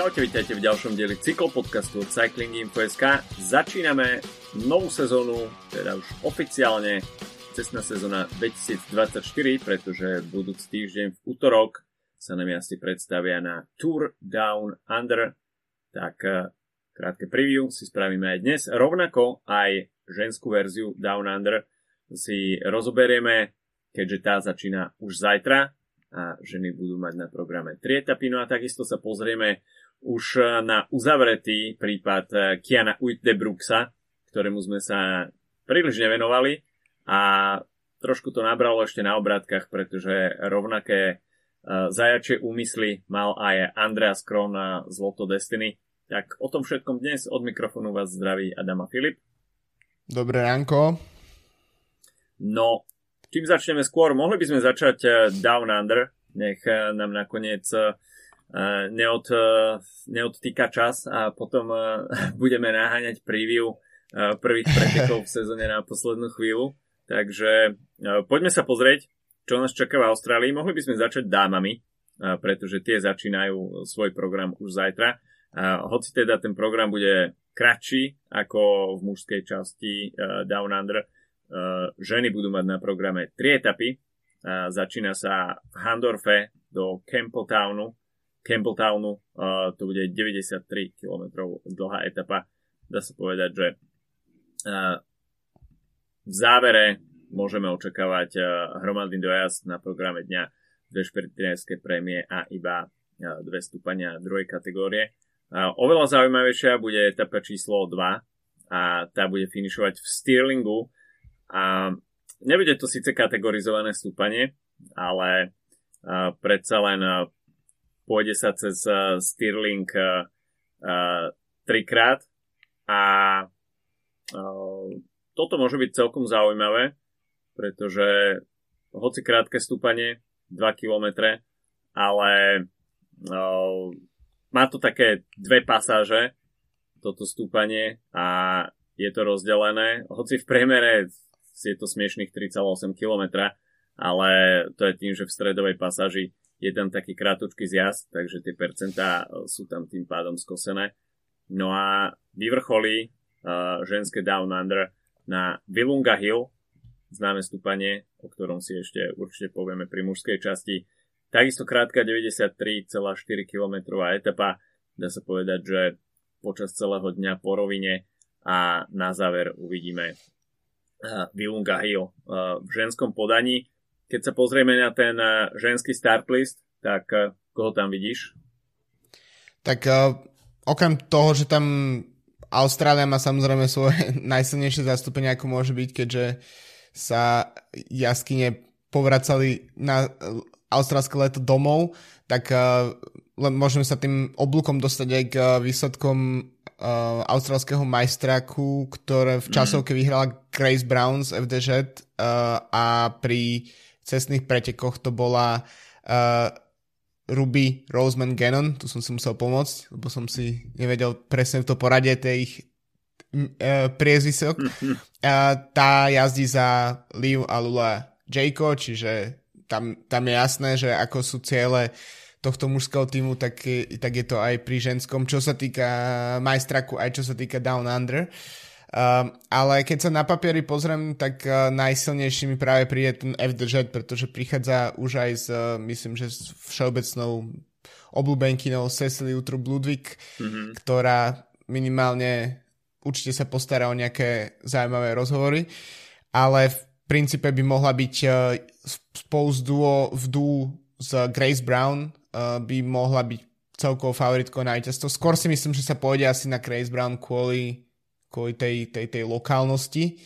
Čaute, vítajte v ďalšom dieli cyklopodcastu od Cycling Info.sk. Začíname novú sezónu, teda už oficiálne cestná sezóna 2024, pretože budúci týždeň v útorok sa nám asi predstavia na Tour Down Under. Tak eh, krátke preview si spravíme aj dnes. Rovnako aj ženskú verziu Down Under si rozoberieme, keďže tá začína už zajtra a ženy budú mať na programe tri etapy. No a takisto sa pozrieme už na uzavretý prípad eh, Kiana Uitdebruxa, ktorému sme sa príliš nevenovali a trošku to nabralo ešte na obrátkach, pretože rovnaké uh, zajačie úmysly mal aj Andreas Kron z Lotto Destiny. Tak o tom všetkom dnes od mikrofónu vás zdraví Adama Filip. Dobré ránko. No, čím začneme skôr? Mohli by sme začať Down Under, nech nám nakoniec neod, neodtýka čas a potom budeme naháňať preview prvých pretekov v sezóne na poslednú chvíľu. Takže poďme sa pozrieť, čo nás čaká v Austrálii. Mohli by sme začať dámami, pretože tie začínajú svoj program už zajtra. Hoci teda ten program bude kratší ako v mužskej časti Down Under, ženy budú mať na programe tri etapy. Začína sa v Handorfe do Campbelltownu, Campbelltownu. Uh, to bude 93 km dlhá etapa. Dá sa povedať, že uh, v závere môžeme očakávať uh, hromadný dojazd na programe dňa, dve šprinterské prémie a iba uh, dve stúpania druhej kategórie. Uh, oveľa zaujímavejšia bude etapa číslo 2 a tá bude finišovať v Stirlingu a nebude to síce kategorizované stúpanie, ale uh, predsa len pôjde sa cez uh, Stirling uh, uh, trikrát a uh, toto môže byť celkom zaujímavé, pretože hoci krátke stúpanie, 2 km, ale uh, má to také dve pasáže, toto stúpanie a je to rozdelené, hoci v priemere je to smiešných 3,8 km, ale to je tým, že v stredovej pasáži je tam taký krátučký zjazd, takže tie percentá e, sú tam tým pádom skosené. No a vyvrcholí uh, ženské Down Under na Vilunga Hill, známe stúpanie, o ktorom si ešte určite povieme pri mužskej časti. Takisto krátka 93,4 km etapa, dá sa povedať, že počas celého dňa po rovine a na záver uvidíme uh, Vilunga Hill uh, v ženskom podaní. Keď sa pozrieme na ten eh, ženský start list, tak eh, koho tam vidíš? Tak uh, okrem toho, že tam Austrália má samozrejme svoje najsilnejšie zastúpenie, ako môže byť, keďže sa jaskyne povracali na austrálske leto domov, tak uh, len môžeme sa tým oblúkom dostať aj k výsledkom uh, austrálskeho majstraku, ktoré v mhm. časovke mm. vyhrala Grace Brown z FDŽ uh, a pri cestných pretekoch to bola uh, Ruby Roseman Gannon, tu som si musel pomôcť, lebo som si nevedel presne to porade tej ich uh, priezvisok. Uh, tá jazdí za Liu a Lula Jayko, čiže tam, tam je jasné, že ako sú ciele tohto mužského týmu, tak, tak je to aj pri ženskom, čo sa týka majstraku, aj čo sa týka Down Under. Uh, Um, ale keď sa na papieri pozriem, tak uh, najsilnejší mi práve príde ten FDŽ, pretože prichádza už aj s, uh, myslím, že s všeobecnou obľúbenkynou Cecily Utrup Ludwig, mm-hmm. ktorá minimálne určite sa postará o nejaké zaujímavé rozhovory, ale v princípe by mohla byť uh, spolu s duo v duo s Grace Brown uh, by mohla byť celkovou favoritkou na víťazstvo. Skôr si myslím, že sa pôjde asi na Grace Brown kvôli kvôli tej, tej, tej lokálnosti.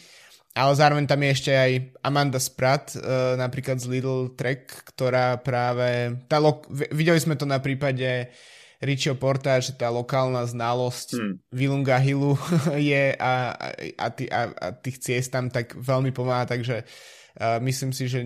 Ale zároveň tam je ešte aj Amanda Spratt, uh, napríklad z Little Trek, ktorá práve... Tá lo- videli sme to na prípade Richieho Porta, že tá lokálna znalosť hmm. Vilunga Hillu je a, a, tý, a, a tých ciest tam tak veľmi pomáha, takže uh, myslím si, že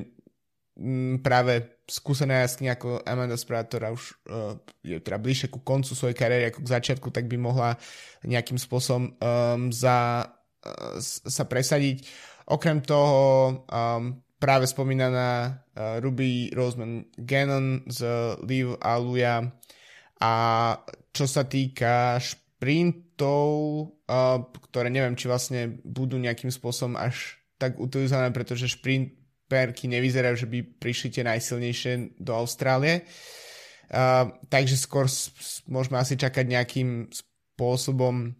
m, práve skúsená jaskyňa ako Amanda Spratt, ktorá už uh, je teda bližšie ku koncu svojej kariéry ako k začiatku, tak by mohla nejakým spôsobom um, za, uh, sa presadiť. Okrem toho um, práve spomínaná uh, Ruby Roseman Gannon z Liv Aluja A čo sa týka šprintov, uh, ktoré neviem, či vlastne budú nejakým spôsobom až tak utilizované, pretože šprinterky nevyzerajú, že by prišli tie najsilnejšie do Austrálie. Uh, takže skôr môžeme asi čakať nejakým spôsobom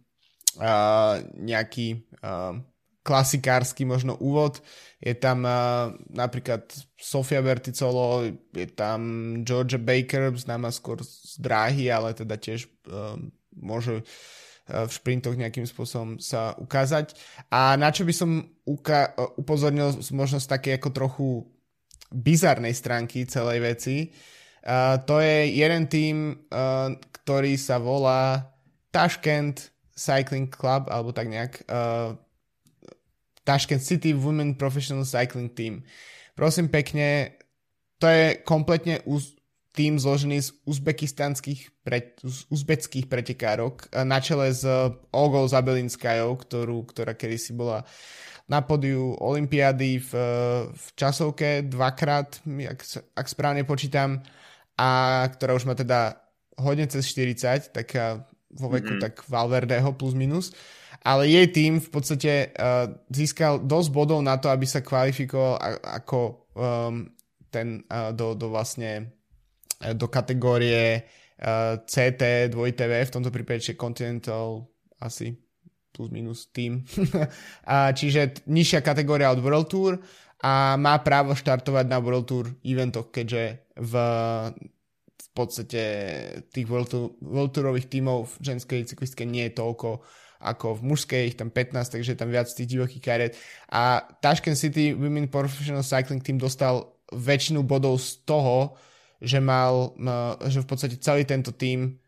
uh, nejaký uh, klasikársky možno úvod. Je tam uh, napríklad Sofia Verticolo, je tam Georgia Baker, známa skôr z dráhy, ale teda tiež uh, môže v šprintoch nejakým spôsobom sa ukázať. A na čo by som uka- upozornil možno z také ako trochu bizarnej stránky celej veci, uh, to je jeden tým, uh, ktorý sa volá Tashkent Cycling Club, alebo tak nejak. Uh, Tashkent City Women Professional Cycling Team. Prosím pekne, to je kompletne uz- tým zložený z uzbekistanských pre, z uzbeckých pretekárok na čele s Olgou Zabelinskajou, ktorú, ktorá kedysi bola na podiu Olympiády v, v časovke dvakrát, ak, ak správne počítam, a ktorá už má teda hodne cez 40, taká vo veku mm-hmm. tak Valverdeho plus minus ale jej tým v podstate uh, získal dosť bodov na to, aby sa kvalifikoval ako um, ten uh, do, do vlastne do kategórie uh, CT 2TV, v tomto prípade čiže Continental asi plus minus tým. čiže nižšia kategória od World Tour a má právo štartovať na World Tour eventoch, keďže v v podstate tých World, Tour, World Tourových tímov v ženskej cyklistke nie je toľko ako v mužskej, ich tam 15, takže je tam viac tých divokých karet. A Tashkent City Women Professional Cycling Team dostal väčšinu bodov z toho, že mal, že v podstate celý tento tým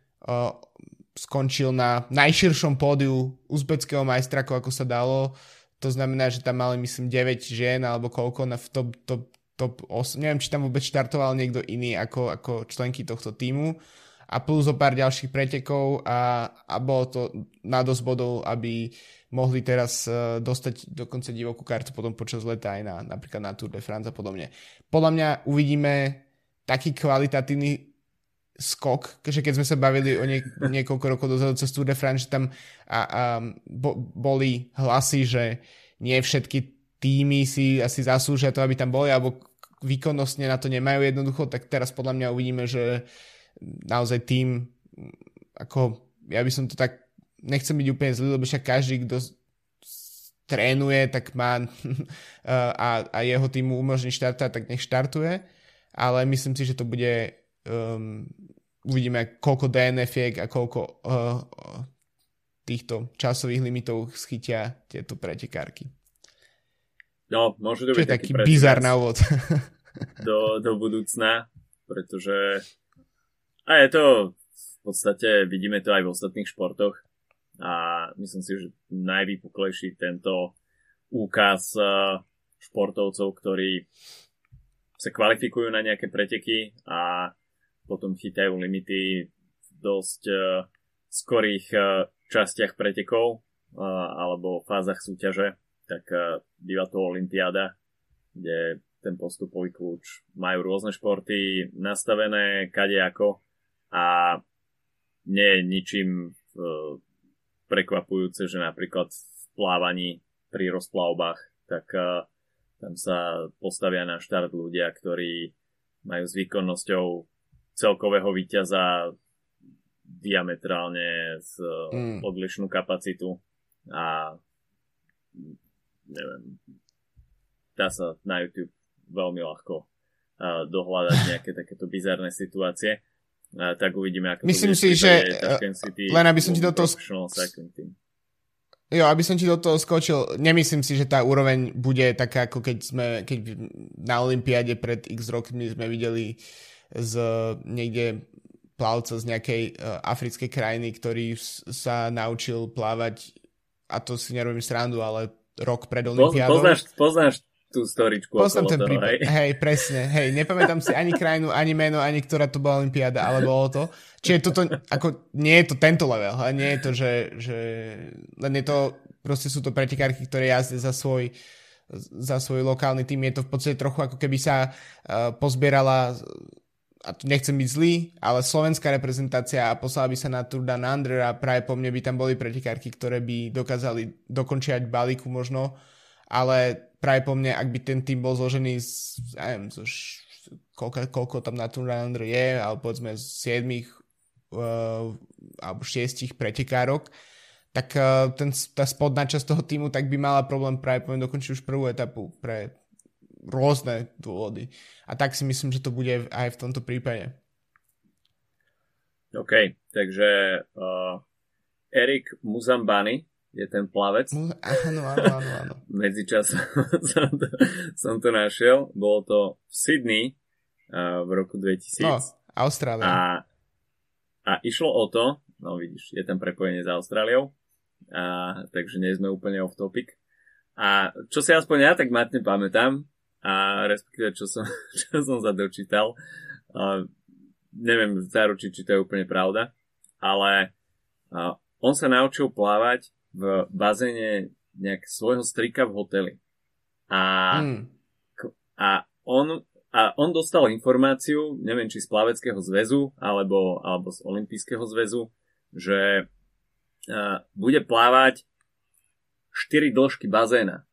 skončil na najširšom pódiu uzbeckého majstrakov, ako sa dalo. To znamená, že tam mali, myslím, 9 žien alebo koľko na v top, top, top 8. Neviem, či tam vôbec štartoval niekto iný ako, ako členky tohto týmu a plus o pár ďalších pretekov a, a bolo to na dosť bodov, aby mohli teraz uh, dostať dokonca divokú kartu potom počas leta aj na, napríklad na Tour de France a podobne. Podľa mňa uvidíme taký kvalitatívny skok, že keď sme sa bavili o niek- niekoľko rokov dozadu cez Tour de France, že tam a, a, bo, boli hlasy, že nie všetky týmy si asi zaslúžia to, aby tam boli, alebo výkonnostne na to nemajú jednoducho, tak teraz podľa mňa uvidíme, že naozaj tým, ako ja by som to tak, nechcem byť úplne zlý, lebo však každý, kto trénuje, tak má a, a jeho týmu umožní štartovať, tak nech štartuje, ale myslím si, že to bude um, uvidíme, koľko DNF a koľko uh, týchto časových limitov schytia tieto pretekárky. No, môže to byť taký, taký bizar na úvod. do, do budúcna, pretože a je to v podstate, vidíme to aj v ostatných športoch a myslím si, že najvýpuklejší tento úkaz e, športovcov, ktorí sa kvalifikujú na nejaké preteky a potom chytajú limity v dosť uh, skorých uh, častiach pretekov uh, alebo fázach súťaže, tak uh, býva to Olympiáda, kde ten postupový kľúč majú rôzne športy nastavené kadejako a nie je ničím uh, prekvapujúce, že napríklad v plávaní pri rozplavbách, tak uh, tam sa postavia na štart ľudia, ktorí majú s výkonnosťou celkového víťaza diametrálne z mm. odlišnú kapacitu a neviem, dá sa na YouTube veľmi ľahko uh, dohľadať nejaké takéto bizarné situácie. A tak uvidíme, ako Myslím to si, že City, len aby som ti do toho Jo, aby som ti do toho skočil, nemyslím si, že tá úroveň bude taká, ako keď sme, keď na Olympiáde pred x rokmi sme videli z niekde plavca z nejakej uh, africkej krajiny, ktorý sa naučil plávať, a to si nerobím srandu, ale rok pred Olympiádou. Poznáš, poznáš tú storičku. Poznám ten prípad. Hej. hej, presne. Hej, nepamätám si ani krajinu, ani meno, ani ktorá to bola Olympiáda, ale bolo to. Čiže toto, ako, nie je to tento level, ale nie je to, že, že len je to, proste sú to pretekárky, ktoré jazdia za svoj za svoj lokálny tým. Je to v podstate trochu ako keby sa uh, pozbierala a tu nechcem byť zlý, ale slovenská reprezentácia a poslala by sa na Tour Down Under a práve po mne by tam boli pretekárky, ktoré by dokázali dokončiať balíku možno, ale práve po mne, ak by ten tým bol zložený z, neviem, zo š, koľko, koľko tam na Tour je, ale povedzme z 7 uh, alebo 6 pretekárok, tak uh, ten, tá spodná časť toho týmu tak by mala problém práve poviem dokončiť už prvú etapu pre rôzne dôvody. A tak si myslím, že to bude aj v tomto prípade. OK, takže uh, Erik Muzambani je ten plavec. Áno, áno, áno, áno. Medzičas som to, som to našiel. Bolo to v Sydney uh, v roku 2000. No, Austrália. A, a išlo o to, no vidíš, je tam prepojenie s Austráliou, a, takže nie sme úplne off topic. A čo si aspoň ja tak matne pamätám, a respektíve čo som, čo som sa dočítal. Uh, neviem zaručiť, či to je úplne pravda, ale uh, on sa naučil plávať v bazéne nejak svojho strika v hoteli. A, mm. a, on, a on dostal informáciu, neviem či z plaveckého zväzu alebo, alebo z olympijského zväzu, že uh, bude plávať 4 dĺžky bazéna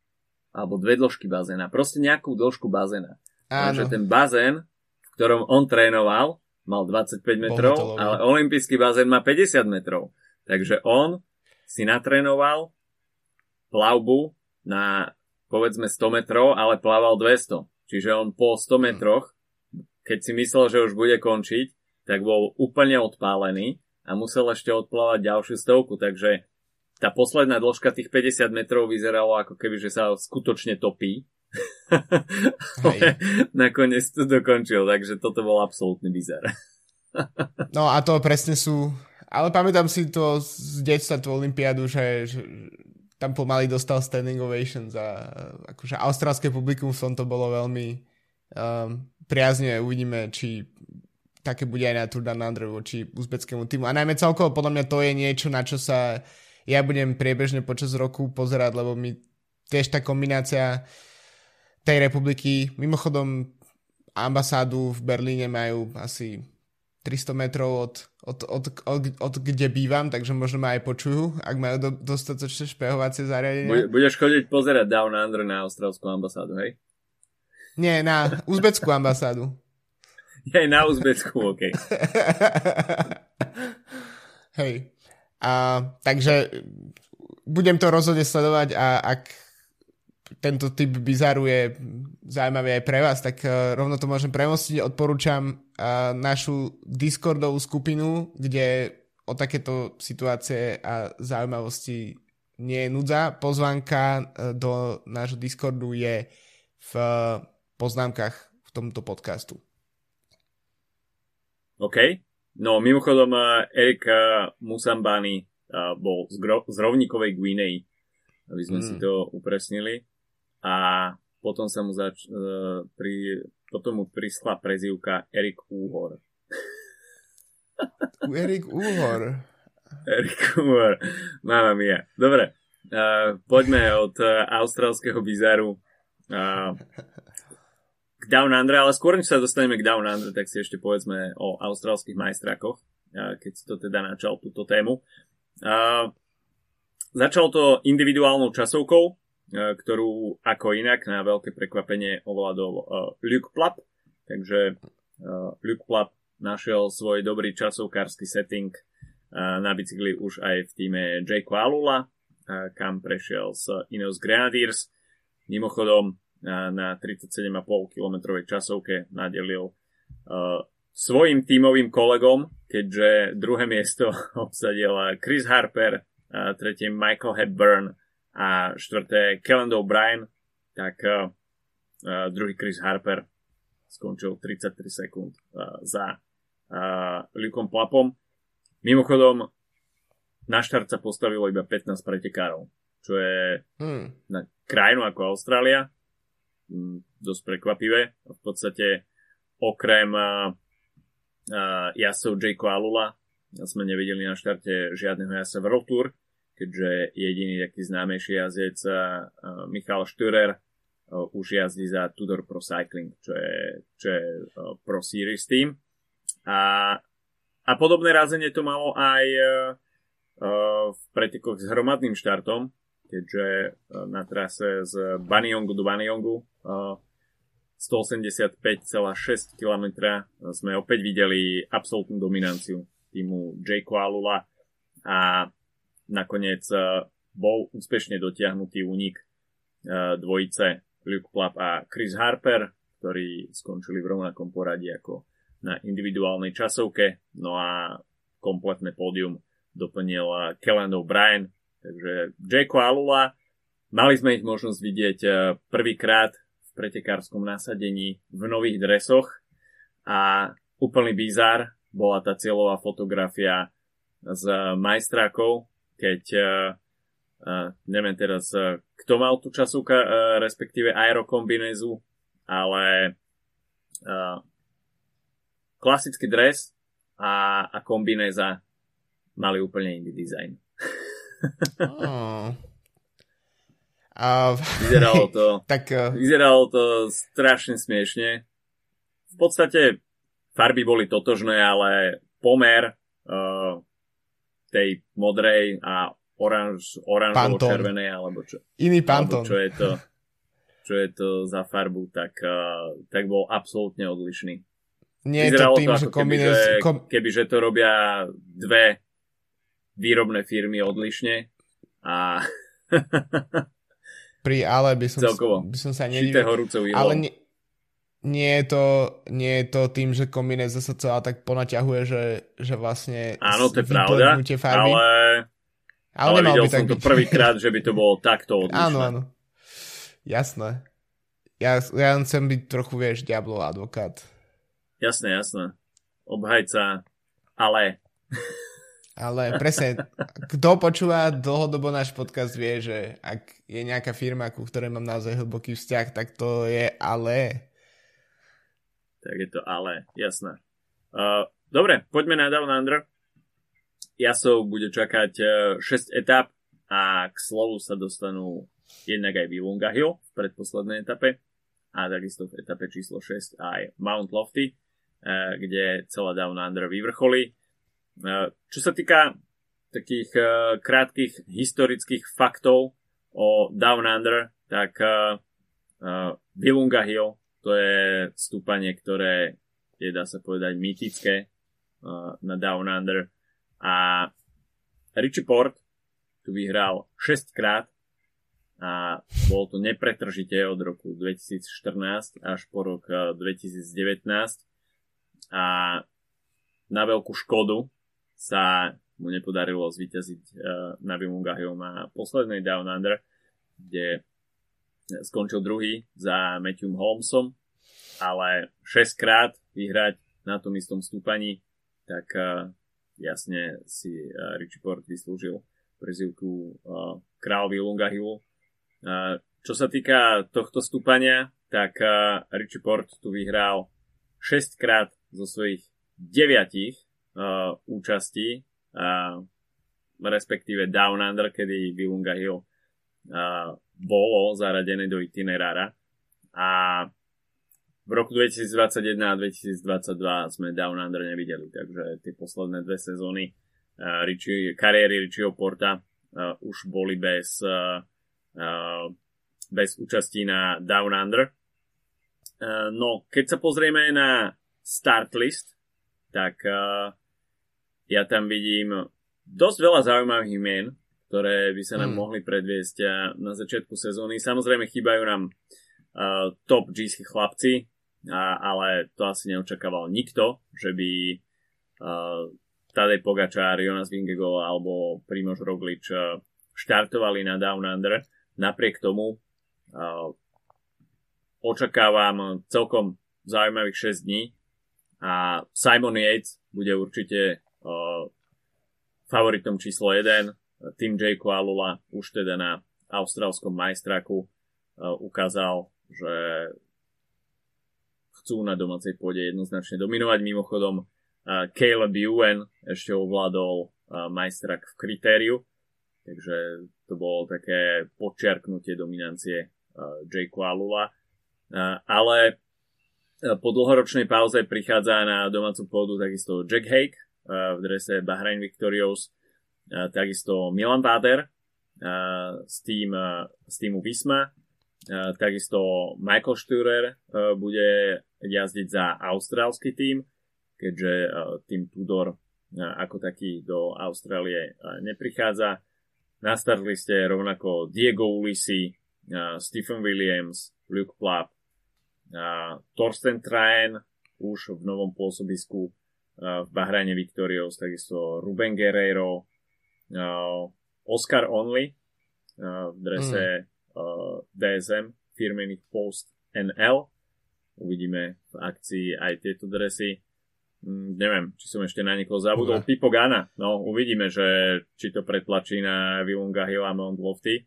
alebo dve dĺžky bazéna, proste nejakú dĺžku bazéna. Takže ten bazén, v ktorom on trénoval, mal 25 metrov, ale olimpijský bazén má 50 metrov. Takže on si natrénoval plavbu na povedzme 100 metrov, ale plával 200. Čiže on po 100 hmm. metroch, keď si myslel, že už bude končiť, tak bol úplne odpálený a musel ešte odplávať ďalšiu stovku. Takže tá posledná dĺžka tých 50 metrov vyzeralo ako keby, že sa skutočne topí. Nakoniec to dokončil, takže toto bol absolútny bizar. no a to presne sú... Ale pamätám si to z detstva, tú olympiádu, že, že tam pomaly dostal standing ovations a akože austrálske publikum v tomto bolo veľmi um, priazne. Uvidíme, či také bude aj na Tour Down Under voči uzbeckému týmu. A najmä celkovo podľa mňa to je niečo, na čo sa ja budem priebežne počas roku pozerať, lebo mi tiež tá kombinácia tej republiky, mimochodom ambasádu v Berlíne majú asi 300 metrov od, od, od, od, od kde bývam, takže možno ma aj počujú, ak majú do, dostatočné špehovacie zariadenie. Budeš chodiť pozerať Down Under na austrálskú ambasádu, hej? Nie, na uzbeckú ambasádu. Aj na uzbeckú, OK. hej. A, takže budem to rozhodne sledovať a ak tento typ bizaru je zaujímavý aj pre vás, tak uh, rovno to môžem premostiť. Odporúčam uh, našu Discordovú skupinu, kde o takéto situácie a zaujímavosti nie je nudza. Pozvánka uh, do nášho Discordu je v poznámkach v tomto podcastu. OK. No mimochodom Erik Musambani bol z, gro- z rovníkovej Guinei, aby sme mm. si to upresnili. A potom sa mu zač- uh, pri, potom mu prišla prezivka Erik Úhor. Erik Úhor. Erik Úhor. Máma mia. Dobre, uh, poďme od uh, austrálskeho bizaru uh, Down Under, ale skôr než sa dostaneme k Down Under, tak si ešte povedzme o austrálskych majstrákoch, keď si to teda načal túto tému. Začal to individuálnou časovkou, ktorú ako inak na veľké prekvapenie ovládol Luke Plapp, takže Luke Plapp našiel svoj dobrý časovkársky setting na bicykli už aj v týme Jake Alula, kam prešiel z Ineos Grenadiers. Mimochodom, na 37,5 km časovke nadelil svojim tímovým kolegom, keďže druhé miesto obsadil Chris Harper, tretie Michael Hepburn a štvrté Kellen O'Brien, tak uh, uh, druhý Chris Harper skončil 33 sekúnd uh, za uh, Lukom Plapom. Mimochodom, na štart sa postavilo iba 15 pretekárov, čo je hmm. na krajinu ako Austrália Mm, dosť prekvapivé. V podstate okrem uh, uh, jazdcov Jake Alula sme nevideli na štarte žiadneho jazdca World Tour, keďže jediný taký známejší jazdec Michal Šturer uh, už jazdí za Tudor Pro Cycling, čo je, čo je Pro Series team. A, a podobné razenie to malo aj uh, v pretekoch s hromadným štartom, keďže uh, na trase z Banyongu do Banyongu uh, 185,6 km sme opäť videli absolútnu dominanciu týmu Jake Alula a nakoniec bol úspešne dotiahnutý únik dvojice Luke Plapp a Chris Harper, ktorí skončili v rovnakom poradí ako na individuálnej časovke. No a kompletné pódium doplnil Kellen O'Brien. Takže Jake Alula, mali sme ich možnosť vidieť prvýkrát pretekárskom nasadení v nových dresoch a úplný bizár bola tá cieľová fotografia s majstrákov, keď uh, neviem teraz, uh, kto mal tú časovka, uh, respektíve aerokombinézu, ale uh, klasický dres a, a kombinéza mali úplne iný dizajn. oh. A... Vyzeralo to, tak, uh... vyzeralo to strašne smiešne. V podstate farby boli totožné, ale pomer uh, tej modrej a oranž, oranžovo-červenej, alebo čo. Iný pantón. Čo je to, čo je to za farbu, tak, uh, tak bol absolútne odlišný. Nie je to tým, to, že kombinez... keby, že, kom... keby, že to robia dve výrobné firmy odlišne a pri ale by som, Celkovo. by som sa nedivil. Ale nie, nie, je to, nie je to tým, že kombinez sa celá tak ponaťahuje, že, že vlastne Áno, to je pravda, farby. ale, ale, ale videl som to prvýkrát, že by to bolo takto odlišné. Áno, áno. Jasné. Ja, ja chcem byť trochu, vieš, diablov advokát. Jasné, jasné. Obhajca, ale... Ale presne, kto počúva dlhodobo náš podcast vie, že ak je nejaká firma, ku ktorej mám naozaj hlboký vzťah, tak to je ale. Tak je to ale, jasné. Uh, dobre, poďme na Down Under. Jasov bude čakať uh, 6 etap a k slovu sa dostanú jednak aj Vilunga Hill v predposlednej etape a takisto v etape číslo 6 aj Mount Lofty, uh, kde celá Down Under vyvrcholí E, čo sa týka takých krátkých historických faktov o Down Under, tak uh, Vilunga Hill to je stúpanie, ktoré je, dá sa povedať, mýtické na Down Under. A Richie Port tu vyhral 6 krát a bol to nepretržite od roku 2014 až po rok 2019 a na veľkú škodu sa mu nepodarilo zvíťaziť uh, na Vilungahil na poslednej Down Under, kde skončil druhý za Matthewom Holmesom, ale 6 krát vyhrať na tom istom stúpaní, tak uh, jasne si uh, Richie Port vyslúžil prezivku uh, Král Vilungahilu. Uh, čo sa týka tohto stúpania, tak uh, Richie Port tu vyhral 6 krát zo svojich 9 uh, účasti, uh, respektíve Down Under, kedy Vilunga Hill uh, bolo zaradené do itinerára. A v roku 2021 a 2022 sme Down Under nevideli, takže tie posledné dve sezóny uh, Richie, kariéry Richieho Porta uh, už boli bez, uh, uh, bez účastí na Down Under. Uh, no, keď sa pozrieme na start list, tak uh, ja tam vidím dosť veľa zaujímavých mien, ktoré by sa nám hmm. mohli predviesť na začiatku sezóny. Samozrejme chýbajú nám uh, top GC chlapci, a, ale to asi neočakával nikto, že by uh, Tadej Pogačár, Jonas Vingegol alebo Primož Roglič uh, štartovali na Down Under. Napriek tomu uh, očakávam celkom zaujímavých 6 dní a Simon Yates bude určite favoritom číslo 1, Tim J. Koalula, už teda na austrálskom majstraku ukázal, že chcú na domácej pôde jednoznačne dominovať. Mimochodom, Caleb Ewan ešte ovládol majstrak v kritériu, takže to bolo také počiarknutie dominancie J. Koalula. Ale po dlhoročnej pauze prichádza na domácu pôdu takisto Jack Hake v drese Bahrain Victorious, takisto Milan Páter z, tým, z týmu Visma, takisto Michael Sturer bude jazdiť za austrálsky tým, keďže tým Tudor ako taký do Austrálie neprichádza. Na start liste rovnako Diego Ulisi, Stephen Williams, Luke Plapp, Torsten Traen už v novom pôsobisku v Bahrajne Victorious, takisto Ruben Guerrero, Oscar Only v drese mm. DSM firmených Post NL. Uvidíme v akcii aj tieto dresy. Mm, neviem, či som ešte na niekoho zabudol. Okay. Pipo Gana, no uvidíme, že či to pretlačí na Vilunga Hill a Mount Lofty.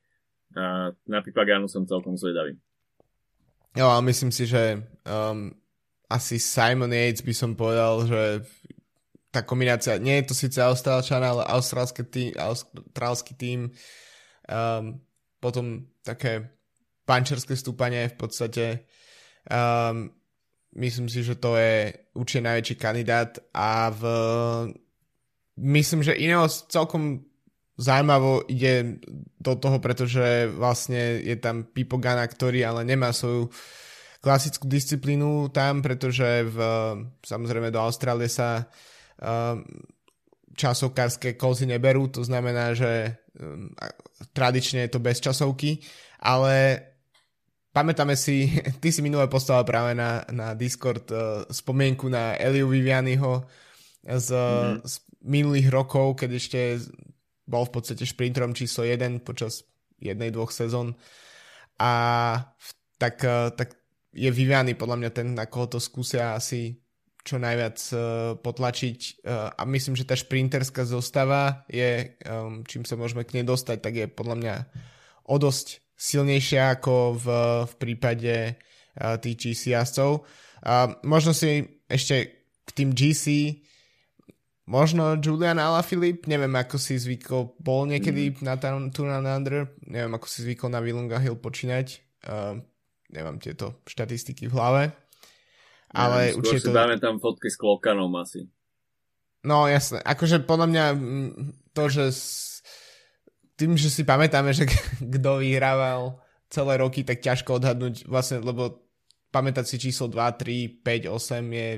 A na Pipa Ganu som celkom zvedavý. Jo, a myslím si, že um, asi Simon Yates by som povedal, že tá kombinácia, nie je to síce Austrálčan, ale austrálsky tým, austrálsky tým um, potom také pančerské stúpanie v podstate um, Myslím si, že to je určite najväčší kandidát a v... myslím, že iného celkom zaujímavo ide do toho, pretože vlastne je tam Pipo Gana, ktorý ale nemá svoju klasickú disciplínu tam, pretože v, samozrejme do Austrálie sa um, časovkárske kozy neberú, to znamená, že um, tradične je to bez časovky, ale Pamätáme si, ty si minulé postavil práve na, na Discord uh, spomienku na Eliu Vivianiho z, mm-hmm. z minulých rokov, keď ešte bol v podstate šprinterom číslo 1 počas jednej, dvoch sezón. A tak, uh, tak je Viviani podľa mňa ten, na koho to skúsia asi čo najviac uh, potlačiť uh, a myslím, že tá šprinterská zostava je, um, čím sa môžeme k nej dostať, tak je podľa mňa o dosť silnejšia ako v, v prípade uh, tých GC jazdcov. Možno si ešte k tým GC možno Julian Alaphilippe, neviem ako si zvykol, bol niekedy mm. na Tour and Under, neviem ako si zvykol na Willunga Hill počínať, uh, nemám tieto štatistiky v hlave. Ale ja, určite to... dáme tam fotky s klokanom asi. No jasné, akože podľa mňa to, že tým, že si pamätáme, že kto vyhrával celé roky, tak ťažko odhadnúť vlastne, lebo pamätať si číslo 2, 3, 5, 8 je,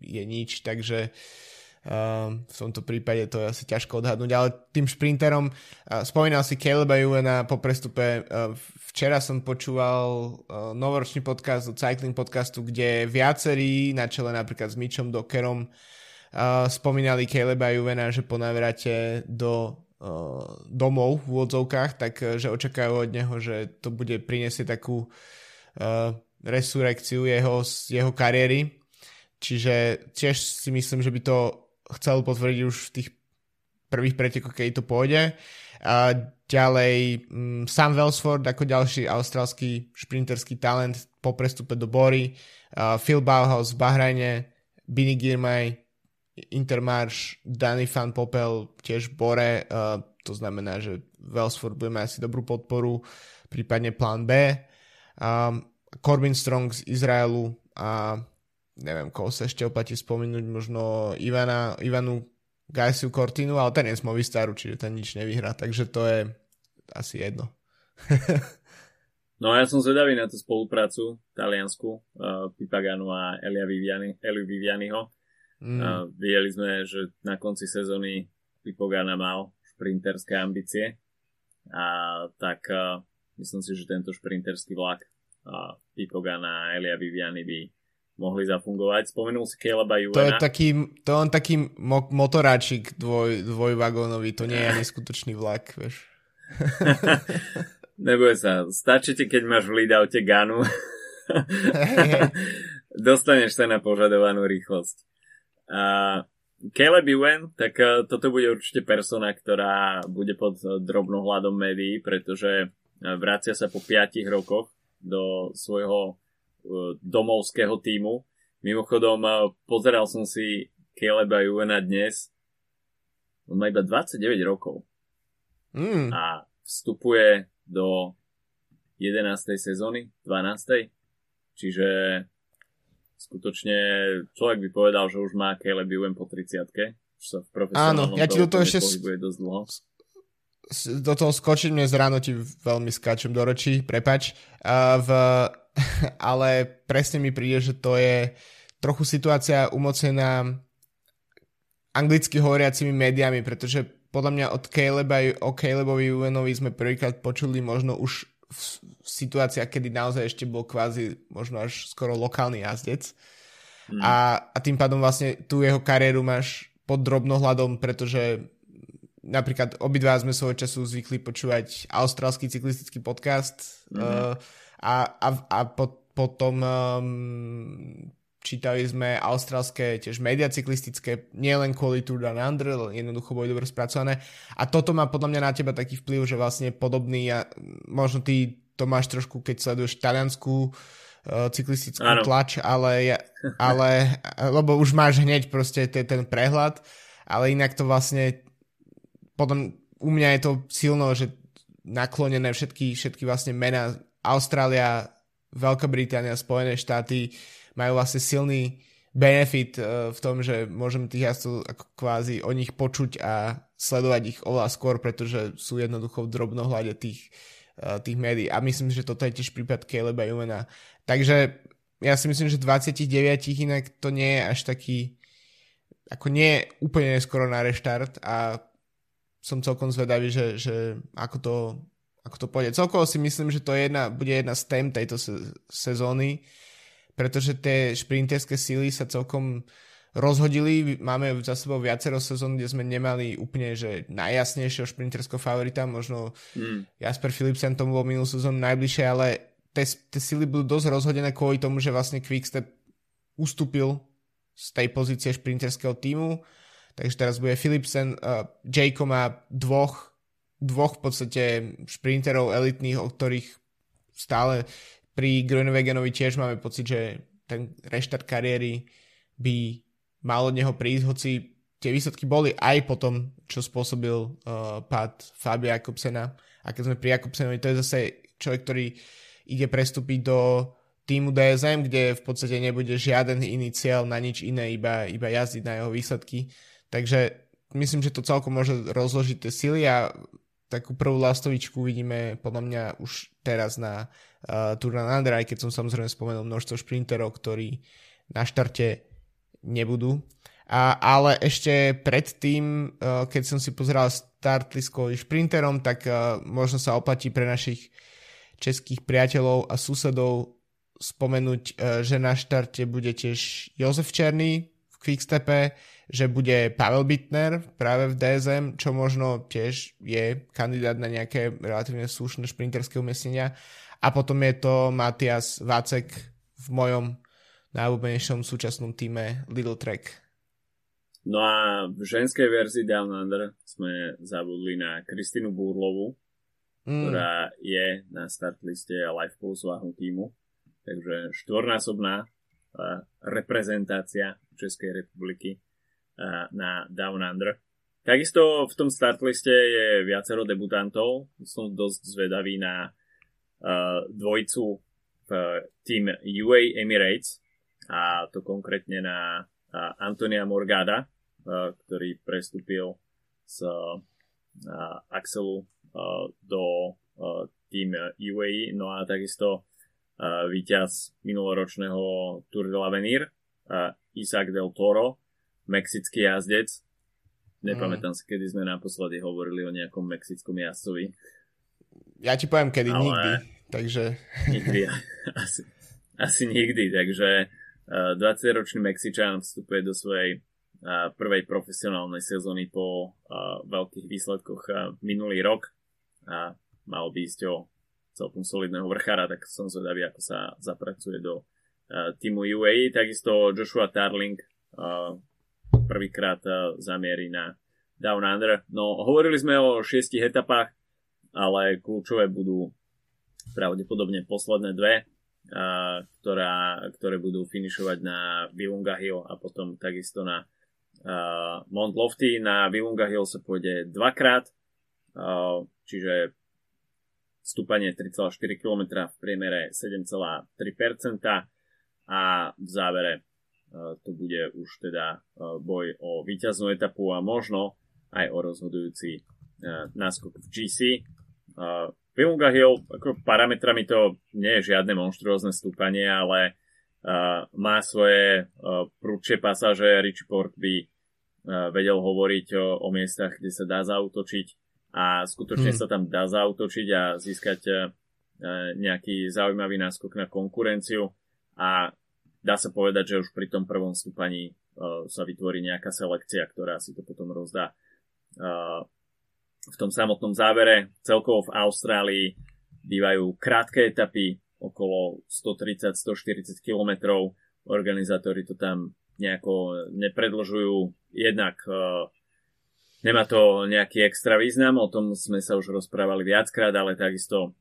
je nič, takže uh, v tomto prípade to je asi ťažko odhadnúť, ale tým šprinterom uh, spomínal si Caleba Juvena po prestupe, uh, včera som počúval uh, novoročný podcast od Cycling podcastu, kde viacerí na čele napríklad s Mitchom Dockerom uh, spomínali Caleba Juvena, že po navrate do Eh, domov v úvodzovkách, tak eh, že očakajú od neho, že to bude priniesie takú uh, resurekciu jeho, jeho kariéry. Čiže tiež si myslím, že by to chcel potvrdiť už v tých prvých pretekoch, keď to pôjde. A ďalej um, Sam Welsford ako ďalší austrálsky šprinterský talent po prestupe do Bory, uh, Phil Bauhaus v Bahrajne, Bini Girmay, Intermarš, Danny Fan Popel tiež Bore, uh, to znamená, že Wellsford bude mať asi dobrú podporu, prípadne plán B. Um, Corbin Strong z Izraelu a neviem, koho sa ešte oplatí spomenúť, možno Ivana, Ivanu Gajsiu Cortinu, ale ten je z Movistaru, čiže ten nič nevyhrá, takže to je asi jedno. no ja som zvedavý na tú spoluprácu Taliansku, uh, Pipaganu a Elia Viviani, Eliu Vivianiho Mm. A videli sme, že na konci sezóny Pipogana mal šprinterské ambície a tak a myslím si, že tento šprinterský vlak a Pipogana a Elia Viviani by mohli zafungovať. Spomenul si Caleba Juvena. To je taký, to on taký mo- motoráčik dvoj, dvojvagónový, to nie je ani skutočný vlak, vieš. Neboj sa, stačí ti, keď máš v lead-oute Ganu. Dostaneš sa na požadovanú rýchlosť. Uh, Caleb Ewan, tak uh, toto bude určite persona, ktorá bude pod drobnohľadom médií, pretože uh, vracia sa po 5 rokoch do svojho domovského týmu. Mimochodom, uh, pozeral som si Caleba Ewena dnes. On má iba 29 rokov. Mm. A vstupuje do 11. sezóny, 12. Čiže skutočne človek by povedal, že už má Caleb Ewan po 30 už sa v profesionálnom Áno, ja ti do toho ešte dosť dlho. do toho skočím, dnes ráno ti veľmi skáčem do ročí, prepač. Uh, v, ale presne mi príde, že to je trochu situácia umocená anglicky hovoriacimi médiami, pretože podľa mňa od Caleba, o Calebovi Uvenovi sme prvýkrát počuli možno už v, situáciách, kedy naozaj ešte bol kvázi možno až skoro lokálny jazdec. Hmm. A, a tým pádom vlastne tú jeho kariéru máš pod drobnohľadom, pretože napríklad obidva sme svojho času zvykli počúvať austrálsky cyklistický podcast mm-hmm. uh, a, a, a po, potom um, čítali sme austrálske tiež média cyklistické, nielen kvôli Tour Down Under, jednoducho boli dobre spracované. A toto má podľa mňa na teba taký vplyv, že vlastne podobný, a možno ty to máš trošku, keď sleduješ taliansku uh, cyklistickú ano. tlač, ale, ale, lebo už máš hneď proste ten, ten prehľad, ale inak to vlastne potom u mňa je to silno, že naklonené všetky, všetky vlastne mená Austrália, Veľká Británia, Spojené štáty, majú vlastne silný benefit uh, v tom, že môžem tých jazdcov ako kvázi o nich počuť a sledovať ich oveľa skôr, pretože sú jednoducho v drobnohľade tých, uh, tých médií. A myslím, že toto je tiež prípad Caleba Jumena. Takže ja si myslím, že 29 inak to nie je až taký ako nie je úplne skoro na reštart a som celkom zvedavý, že, že ako to ako to pôjde. Celkovo si myslím, že to je jedna, bude jedna z tém tejto se- sezóny pretože tie šprinterské síly sa celkom rozhodili. Máme za sebou viacero sezón, kde sme nemali úplne že najjasnejšieho šprinterského favorita, možno mm. Jasper Philipsen tomu bol minulú sezónu najbližšie, ale tie, tie síly budú dosť rozhodené kvôli tomu, že vlastne Quickstep ustúpil z tej pozície šprinterského týmu, takže teraz bude Philipsen, uh, Jayko má dvoch, dvoch v podstate šprinterov elitných, o ktorých stále pri Grunewegenovi tiež máme pocit, že ten reštart kariéry by mal od neho prísť, hoci tie výsledky boli aj po tom, čo spôsobil uh, pád Fabia Jakobsena. A keď sme pri Jakobsenovi, to je zase človek, ktorý ide prestúpiť do týmu DSM, kde v podstate nebude žiaden iný cieľ na nič iné, iba, iba jazdiť na jeho výsledky. Takže myslím, že to celkom môže rozložiť tie sily a takú prvú lastovičku vidíme podľa mňa už teraz na uh, Tour de Under, aj keď som samozrejme spomenul množstvo šprinterov, ktorí na štarte nebudú. A, ale ešte predtým, uh, keď som si pozeral start list kvôli šprinterom, tak uh, možno sa oplatí pre našich českých priateľov a susedov spomenúť, uh, že na štarte bude tiež Jozef Černý v Quickstepe, že bude Pavel Bittner práve v DSM, čo možno tiež je kandidát na nejaké relatívne slušné šprinterské umiestnenia. A potom je to Matias Vácek v mojom najobľúbenejšom súčasnom týme Little Trek. No a v ženskej verzii Down Under sme zabudli na Kristinu Burlovu, mm. ktorá je na start liste Life Pulse váhu týmu. Takže štvornásobná reprezentácia Českej republiky na Down Under. Takisto v tom startliste je viacero debutantov. Som dosť zvedavý na uh, dvojicu v tým UA Emirates a to konkrétne na uh, Antonia Morgada, uh, ktorý prestúpil z uh, Axelu uh, do uh, tým UAE. No a takisto uh, víťaz minuloročného Tour de l'Avenir uh, Isaac del Toro, mexický jazdec. Nepamätám mm. si, kedy sme naposledy hovorili o nejakom mexickom jazdcovi. Ja ti poviem, kedy Ale... nikdy. Takže... Nikdy. Asi, asi nikdy. Takže uh, eh, 20-ročný Mexičan vstupuje do svojej uh, prvej profesionálnej sezóny po uh, veľkých výsledkoch minulý rok a mal by ísť o celkom solidného vrchára, tak som zvedavý, ako sa zapracuje do týmu UAE. Takisto Joshua Tarling prvýkrát e, zamierí na Down Under. No, hovorili sme o šiestich etapách, ale kľúčové budú pravdepodobne posledné dve, e, ktorá, ktoré budú finišovať na Vilunga Hill a potom takisto na uh, Mount Lofty. Na Vilunga Hill sa pôjde dvakrát, čiže stúpanie 3,4 km v priemere 7,3%. a v závere to bude už teda boj o víťaznú etapu a možno aj o rozhodujúci náskok v GC. Vilunga Hill, ako parametrami to nie je žiadne monštruózne stúpanie, ale má svoje prúdšie pasáže. Richie Port by vedel hovoriť o, o miestach, kde sa dá zautočiť a skutočne hmm. sa tam dá zautočiť a získať nejaký zaujímavý náskok na konkurenciu a dá sa povedať, že už pri tom prvom stúpaní uh, sa vytvorí nejaká selekcia, ktorá si to potom rozdá uh, v tom samotnom závere. Celkovo v Austrálii bývajú krátke etapy, okolo 130-140 km. Organizátori to tam nejako nepredlžujú. Jednak uh, nemá to nejaký extra význam, o tom sme sa už rozprávali viackrát, ale takisto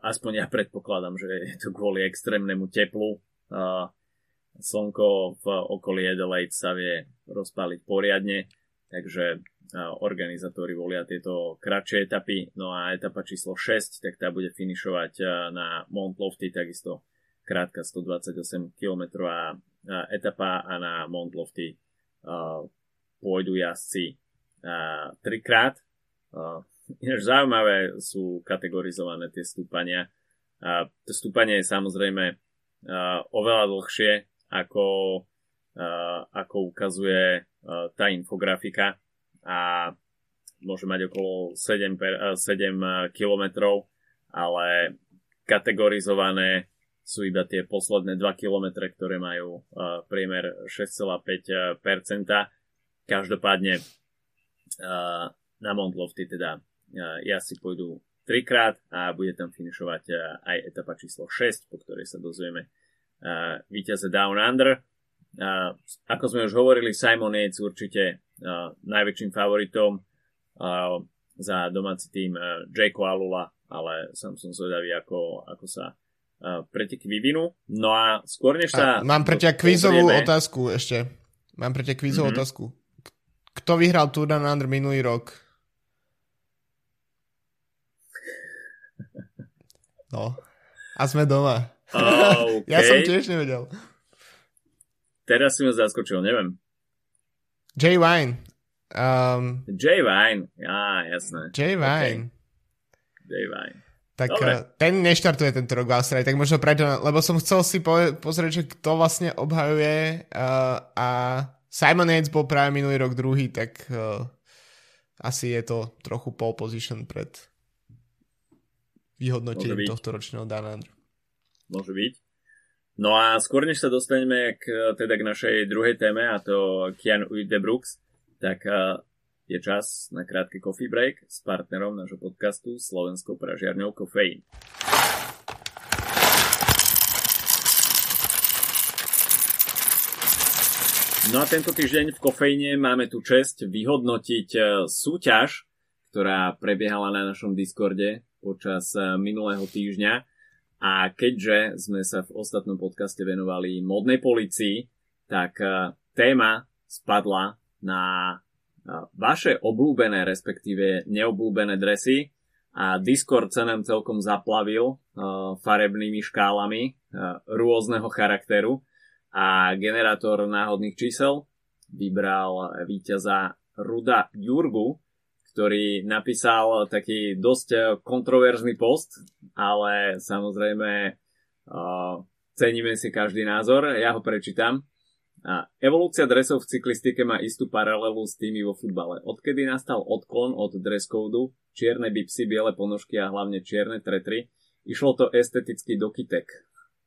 aspoň ja predpokladám, že je to kvôli extrémnemu teplu. Uh, slnko v okolí Adelaide sa vie rozpáliť poriadne, takže organizátori volia tieto kratšie etapy. No a etapa číslo 6, tak tá bude finišovať na Mount Lofty, takisto krátka 128 km a etapa a na Mount Lofty pôjdu jazdci trikrát. Ináč zaujímavé sú kategorizované tie stúpania. To stúpanie je samozrejme oveľa dlhšie ako, ako ukazuje tá infografika a môže mať okolo 7, per, uh, 7 kilometrov, ale kategorizované sú iba tie posledné 2 km, ktoré majú uh, priemer 6,5%. Každopádne na Mount Lofty teda ja si pôjdu trikrát a bude tam finišovať aj etapa číslo 6, po ktorej sa dozvieme víťaze Down Under. Uh, ako sme už hovorili, Simon Yates určite najväčším favoritom za domáci tým Jake Alula, ale sám som zvedavý, ako, ako sa preteky vyvinú. No a skôr než sa... A mám pre ťa kvízovú pozrieme... otázku ešte. Mám pre ťa kvízovú mm-hmm. otázku. Kto vyhral Tour Down Under minulý rok? No. A sme doma. Okay. ja som tiež nevedel. Teraz si ma zaskočil, neviem. Jay Vine. Um, Jay Vine, á, jasné. Jay Vine. Okay. Jay Vine. Tak Dobre. Uh, ten neštartuje tento rok v Austrálii, tak možno preto, lebo som chcel si po- pozrieť, že kto vlastne obhajuje uh, a Simon Yates bol práve minulý rok druhý, tak uh, asi je to trochu pole position pred vyhodnotením tohto ročného Dana môže byť. No a skôr než sa dostaneme k, teda k našej druhej téme, a to Kian de Brooks, tak je čas na krátky coffee break s partnerom nášho podcastu Slovenskou pražiarňou Kofeín. No a tento týždeň v kofeíne máme tu čest vyhodnotiť e, súťaž, ktorá prebiehala na našom Discorde počas e, minulého týždňa a keďže sme sa v ostatnom podcaste venovali modnej policii, tak e, téma spadla na e, vaše obľúbené, respektíve neobľúbené dresy. A Discord sa nám celkom zaplavil uh, farebnými škálami rôzneho charakteru. A generátor náhodných čísel vybral víťaza Ruda Jurgu, ktorý napísal taký dosť eh, kontroverzný post, ale samozrejme uh, ceníme si každý názor, ja ho prečítam. A evolúcia dresov v cyklistike má istú paralelu s tými vo futbale. Odkedy nastal odklon od dress čierne bipsy, biele ponožky a hlavne čierne tretry, išlo to esteticky do kytek.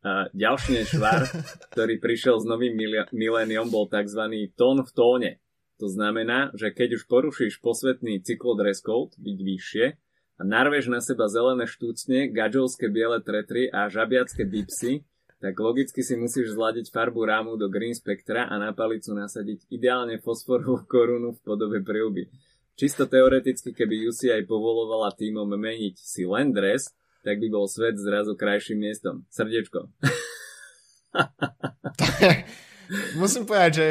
A ďalší nešvar, ktorý prišiel s novým miléniom, bol tzv. tón v tóne. To znamená, že keď už porušíš posvetný cyklodress code, byť vyššie, a narveš na seba zelené štúcne, gadžovské biele tretry a žabiacké dipsy, tak logicky si musíš zladiť farbu rámu do Green Spectra a na palicu nasadiť ideálne fosforovú korunu v podobe prilby. Čisto teoreticky, keby UCI povolovala týmom meniť si len dres, tak by bol svet zrazu krajším miestom. Srdiečko. Musím povedať, že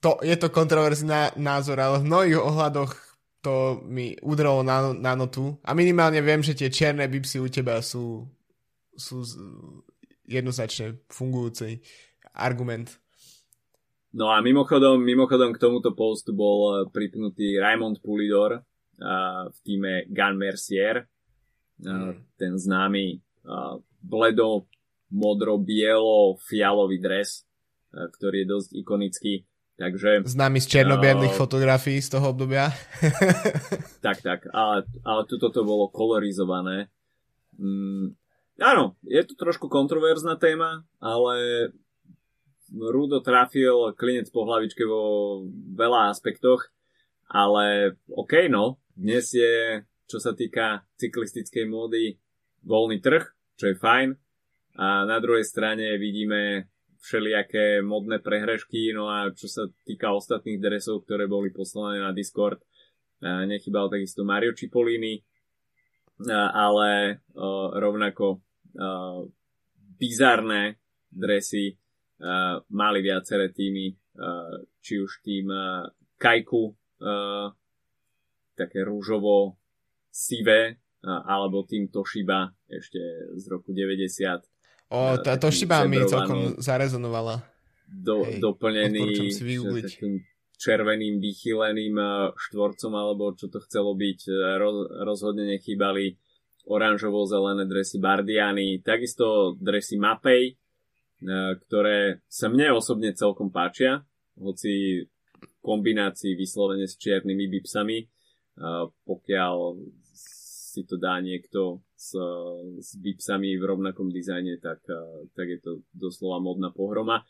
to, je to kontroverzný názor, ale v mnohých ohľadoch to mi udrelo na, na notu. A minimálne viem, že tie čierne bipsy u teba sú, sú jednoznačne fungujúci argument. No a mimochodom, mimochodom k tomuto postu bol pripnutý Raymond Pulidor uh, v týme Gun Mercier, uh, mm. ten známy uh, bledo modro-bielo fialový dres, uh, ktorý je dosť ikonický. Takže, Známy z černobielých uh, fotografií z toho obdobia. tak, tak, ale, ale tuto to bolo kolorizované. Mm, áno, je to trošku kontroverzná téma, ale Rudo trafil klinec po hlavičke vo veľa aspektoch, ale OK, no, dnes je, čo sa týka cyklistickej módy, voľný trh, čo je fajn. A na druhej strane vidíme všelijaké modné prehrešky, no a čo sa týka ostatných dresov, ktoré boli poslané na Discord, nechybal takisto Mario Cipollini, ale rovnako bizarné dresy mali viaceré týmy, či už tým Kajku, také rúžovo sivé, alebo tým Toshiba ešte z roku 90. O, tá uh, Toshiba mi celkom zarezonovala. Do, Hej, doplnený takým červeným vychyleným štvorcom, alebo čo to chcelo byť. Roz, rozhodne nechýbali oranžovo-zelené dresy Bardiany, takisto dresy Mapej, E, ktoré sa mne osobne celkom páčia, hoci v kombinácii vyslovene s čiernymi bipsami, e, pokiaľ si to dá niekto s, s bipsami v rovnakom dizajne, tak, e, tak je to doslova modná pohroma.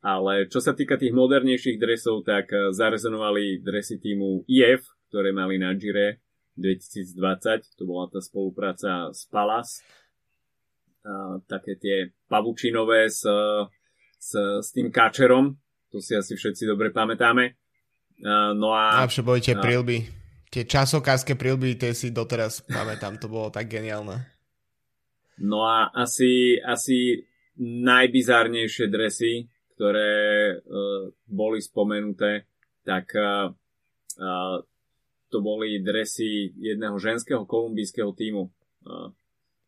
Ale čo sa týka tých modernejších dresov, tak zarezonovali dresy týmu IF, ktoré mali na Gire 2020, to bola tá spolupráca s Palace také tie pavučinové s, s, s tým káčerom, to si asi všetci dobre pamätáme. Uh, no a... A tie prilby. Tie časokárske prilby, tie si doteraz pamätám, to bolo tak geniálne. No a asi, asi najbizárnejšie dresy, ktoré uh, boli spomenuté, tak uh, to boli dresy jedného ženského kolumbijského týmu. Uh,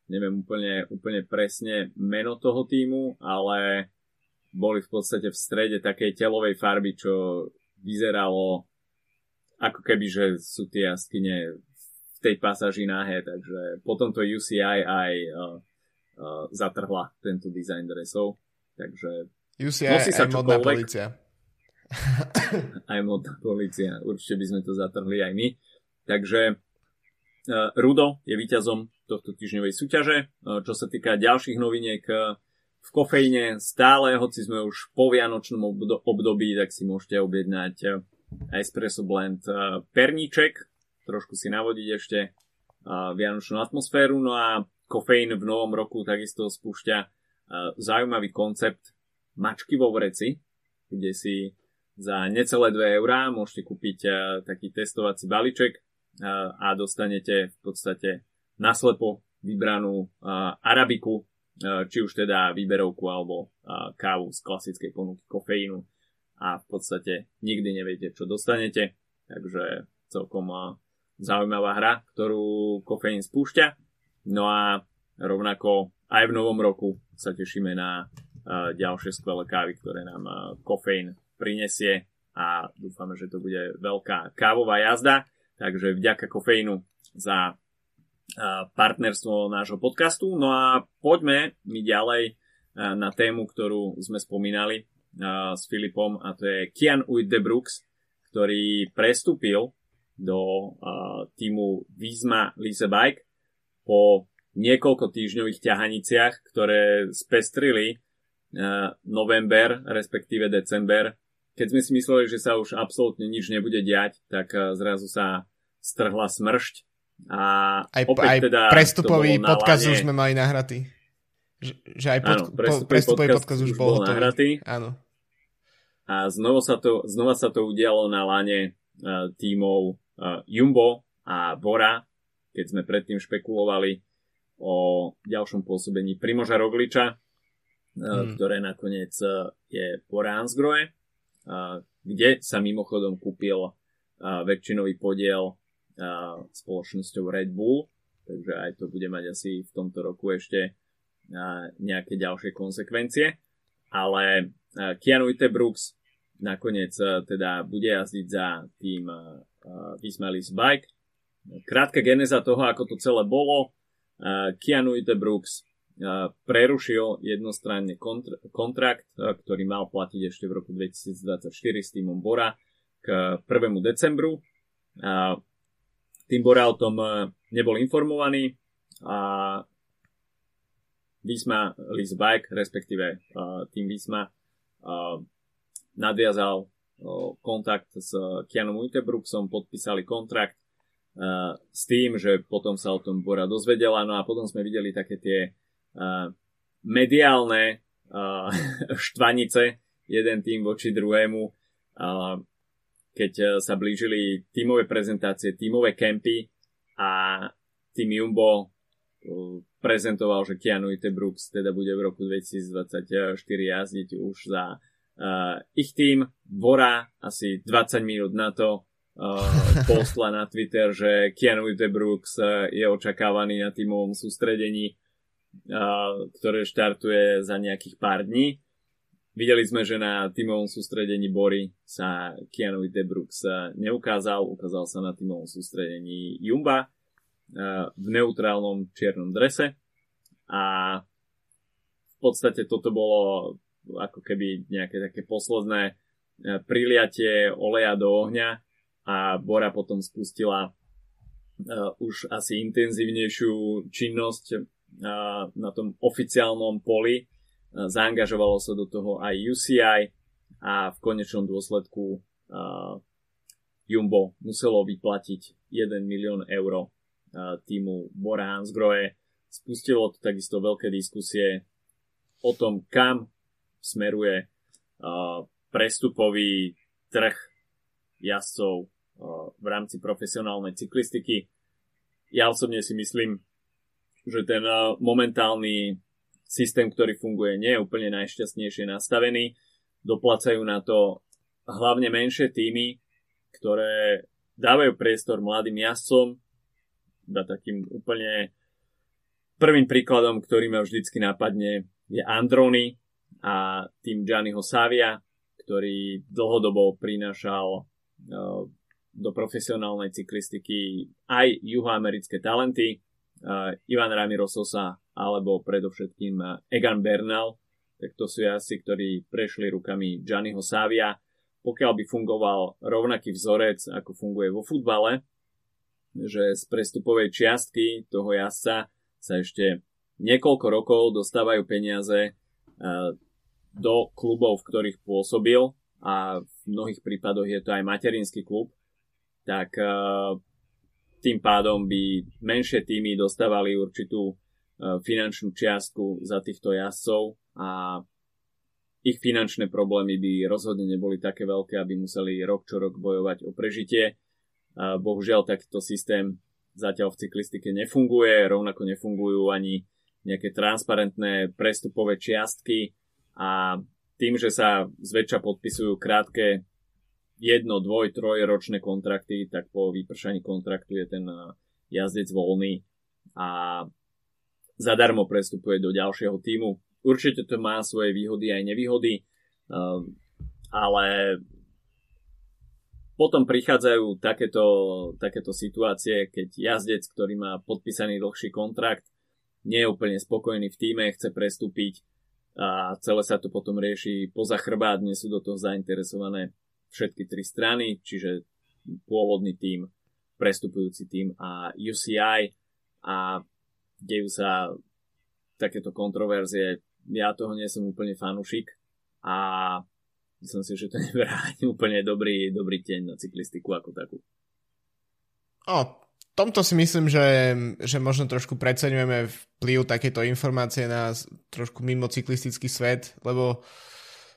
neviem úplne, úplne presne meno toho týmu, ale boli v podstate v strede takej telovej farby, čo vyzeralo ako keby, že sú tie jaskyne v tej pasáži nahé, takže potom to UCI aj uh, uh, zatrhla tento design dresov, takže UCI nosí sa aj modná policia. aj modná policia, určite by sme to zatrhli aj my. Takže uh, Rudo je víťazom tohto týždňovej súťaže. Čo sa týka ďalších noviniek v kofeíne, stále, hoci sme už po vianočnom období, tak si môžete objednať Espresso Blend perníček, trošku si navodiť ešte vianočnú atmosféru, no a kofeín v novom roku takisto spúšťa zaujímavý koncept mačky vo vreci, kde si za necelé 2 eurá môžete kúpiť taký testovací balíček a dostanete v podstate naslepo vybranú arabiku, či už teda výberovku alebo kávu z klasickej ponuky kofeínu a v podstate nikdy neviete, čo dostanete. Takže celkom uh, zaujímavá hra, ktorú kofeín spúšťa. No a rovnako aj v novom roku sa tešíme na uh, ďalšie skvelé kávy, ktoré nám uh, kofeín prinesie a dúfame, že to bude veľká kávová jazda. Takže vďaka kofeínu za partnerstvo nášho podcastu. No a poďme mi ďalej na tému, ktorú sme spomínali s Filipom a to je Kian Uit de Brooks, ktorý prestúpil do týmu Visma Lise Bike po niekoľko týždňových ťahaniciach, ktoré spestrili november, respektíve december. Keď sme si mysleli, že sa už absolútne nič nebude diať, tak zrazu sa strhla smršť a aj, opäť aj teda prestupový podcast už sme mali nahratý. Že, že aj pod, Áno, prestupový, prestupový podcast, podcast už bol, bol nahratý. Áno. A znova sa to, znova sa to udialo na lane uh, tímov uh, Jumbo a Bora, keď sme predtým špekulovali o ďalšom pôsobení Primoža Rogliča, uh, hmm. ktoré nakoniec je po Ransgrohe, kde sa mimochodom kúpil väčšinový podiel spoločnosťou Red Bull, takže aj to bude mať asi v tomto roku ešte nejaké ďalšie konsekvencie, ale Keanu Brooks nakoniec teda bude jazdiť za tým Vismalis Bike. Krátka geneza toho, ako to celé bolo, Keanu Brooks prerušil jednostranne kontrakt, ktorý mal platiť ešte v roku 2024 s týmom Bora k 1. decembru. Tým Bora o tom nebol informovaný a Visma Liz Bike, respektíve tým Visma nadviazal kontakt s Kianom Uiterbrooksom, podpísali kontrakt s tým, že potom sa o tom Bora dozvedela, no a potom sme videli také tie mediálne štvanice jeden tým voči druhému, keď sa blížili tímové prezentácie, tímové kempy a tým Jumbo prezentoval, že Keanu Brooks teda bude v roku 2024 jazdiť už za uh, ich tým. Bora asi 20 minút na to uh, postla na Twitter, že Keanu Brooks je očakávaný na tímovom sústredení ktoré štartuje za nejakých pár dní. Videli sme, že na tímovom sústredení Bory sa Keanu Brooks neukázal, ukázal sa na tímovom sústredení Jumba v neutrálnom čiernom drese a v podstate toto bolo ako keby nejaké také posledné priliatie oleja do ohňa a Bora potom spustila už asi intenzívnejšiu činnosť na tom oficiálnom poli. Zaangažovalo sa do toho aj UCI a v konečnom dôsledku Jumbo muselo vyplatiť 1 milión eur týmu Bora Hansgrohe. Spustilo to takisto veľké diskusie o tom, kam smeruje prestupový trh jazdcov v rámci profesionálnej cyklistiky. Ja osobne si myslím, že ten momentálny systém, ktorý funguje, nie je úplne najšťastnejšie nastavený. Doplacajú na to hlavne menšie týmy, ktoré dávajú priestor mladým jazdcom. Da takým úplne prvým príkladom, ktorý ma vždycky napadne, je Androny a tým Gianniho Savia, ktorý dlhodobo prinášal uh, do profesionálnej cyklistiky aj juhoamerické talenty uh, Ivan Ramiro Sosa alebo predovšetkým uh, Egan Bernal, tak to sú asi, ktorí prešli rukami Gianniho Savia. Pokiaľ by fungoval rovnaký vzorec, ako funguje vo futbale, že z prestupovej čiastky toho jazdca sa ešte niekoľko rokov dostávajú peniaze uh, do klubov, v ktorých pôsobil a v mnohých prípadoch je to aj materinský klub, tak uh, tým pádom by menšie týmy dostávali určitú e, finančnú čiastku za týchto jazdcov a ich finančné problémy by rozhodne neboli také veľké, aby museli rok čo rok bojovať o prežitie. Bohužiaľ takýto systém zatiaľ v cyklistike nefunguje, rovnako nefungujú ani nejaké transparentné prestupové čiastky a tým, že sa zväčša podpisujú krátke jedno, dvoj, troj ročné kontrakty, tak po vypršaní kontraktu je ten jazdec voľný a zadarmo prestupuje do ďalšieho týmu. Určite to má svoje výhody aj nevýhody, ale potom prichádzajú takéto, takéto situácie, keď jazdec, ktorý má podpísaný dlhší kontrakt, nie je úplne spokojný v týme, chce prestúpiť a celé sa to potom rieši poza chrbát, nie sú do toho zainteresované všetky tri strany, čiže pôvodný tým, prestupujúci tým a UCI a dejú sa takéto kontroverzie. Ja toho nie som úplne fanúšik a myslím si, že to neberá úplne dobrý, dobrý teň na cyklistiku ako takú. O, tomto si myslím, že, že možno trošku preceňujeme vplyv takéto informácie na trošku mimo cyklistický svet, lebo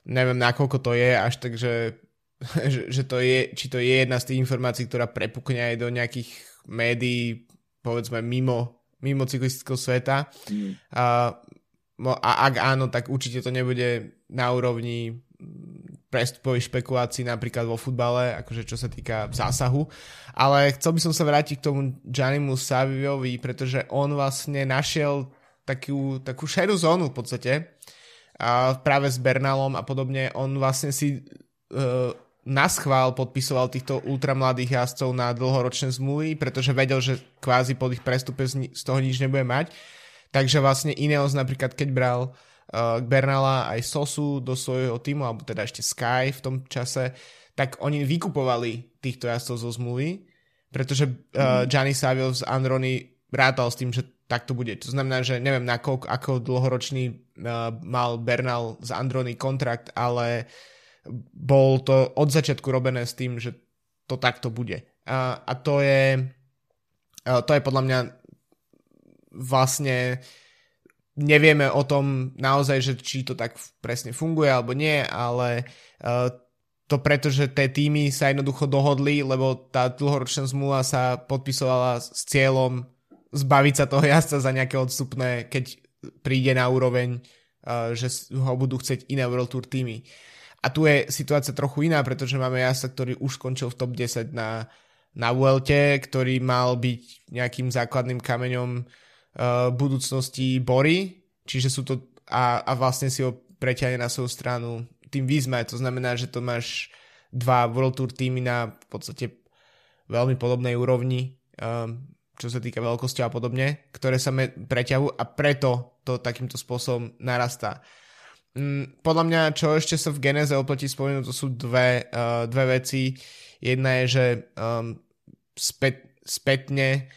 neviem, nakoľko to je, až tak, že, že to je, či to je jedna z tých informácií, ktorá prepukne aj do nejakých médií, povedzme mimo, mimo cyklistického sveta. Mm. A, a ak áno, tak určite to nebude na úrovni prestupových špekulácií napríklad vo futbale, akože čo sa týka zásahu. Ale chcel by som sa vrátiť k tomu Giannimu Saviovi, pretože on vlastne našiel takú, takú šerú zónu v podstate a práve s Bernalom a podobne. On vlastne si uh, na schvál podpisoval týchto ultramladých jazdcov na dlhoročné zmluvy, pretože vedel, že kvázi po ich prestupe z, toho nič nebude mať. Takže vlastne Ineos napríklad, keď bral Bernala aj Sosu do svojho týmu, alebo teda ešte Sky v tom čase, tak oni vykupovali týchto jazdcov zo zmluvy, pretože uh, Gianni Savio z Androny rátal s tým, že tak to bude. To znamená, že neviem na koľko, ako dlhoročný uh, mal Bernal z Androny kontrakt, ale bol to od začiatku robené s tým, že to takto bude. A, a to je uh, to je podľa mňa vlastne nevieme o tom naozaj, že či to tak presne funguje alebo nie, ale uh, to preto, že tie týmy sa jednoducho dohodli, lebo tá dlhoročná zmluva sa podpisovala s cieľom zbaviť sa toho jazdca za nejaké odstupné, keď príde na úroveň, uh, že ho budú chcieť iné World Tour týmy. A tu je situácia trochu iná, pretože máme jazdca, ktorý už skončil v top 10 na, na Vuelte, ktorý mal byť nejakým základným kameňom uh, budúcnosti Bory, čiže sú to a, a vlastne si ho preťahne na svoju stranu tým výzme, to znamená, že to máš dva World Tour týmy na v podstate veľmi podobnej úrovni, um, čo sa týka veľkosti a podobne, ktoré sa me- preťahujú a preto to takýmto spôsobom narastá. Um, podľa mňa, čo ešte sa v Geneze oplatí spomenúť, to sú dve, uh, dve veci. Jedna je, že um, spät, spätne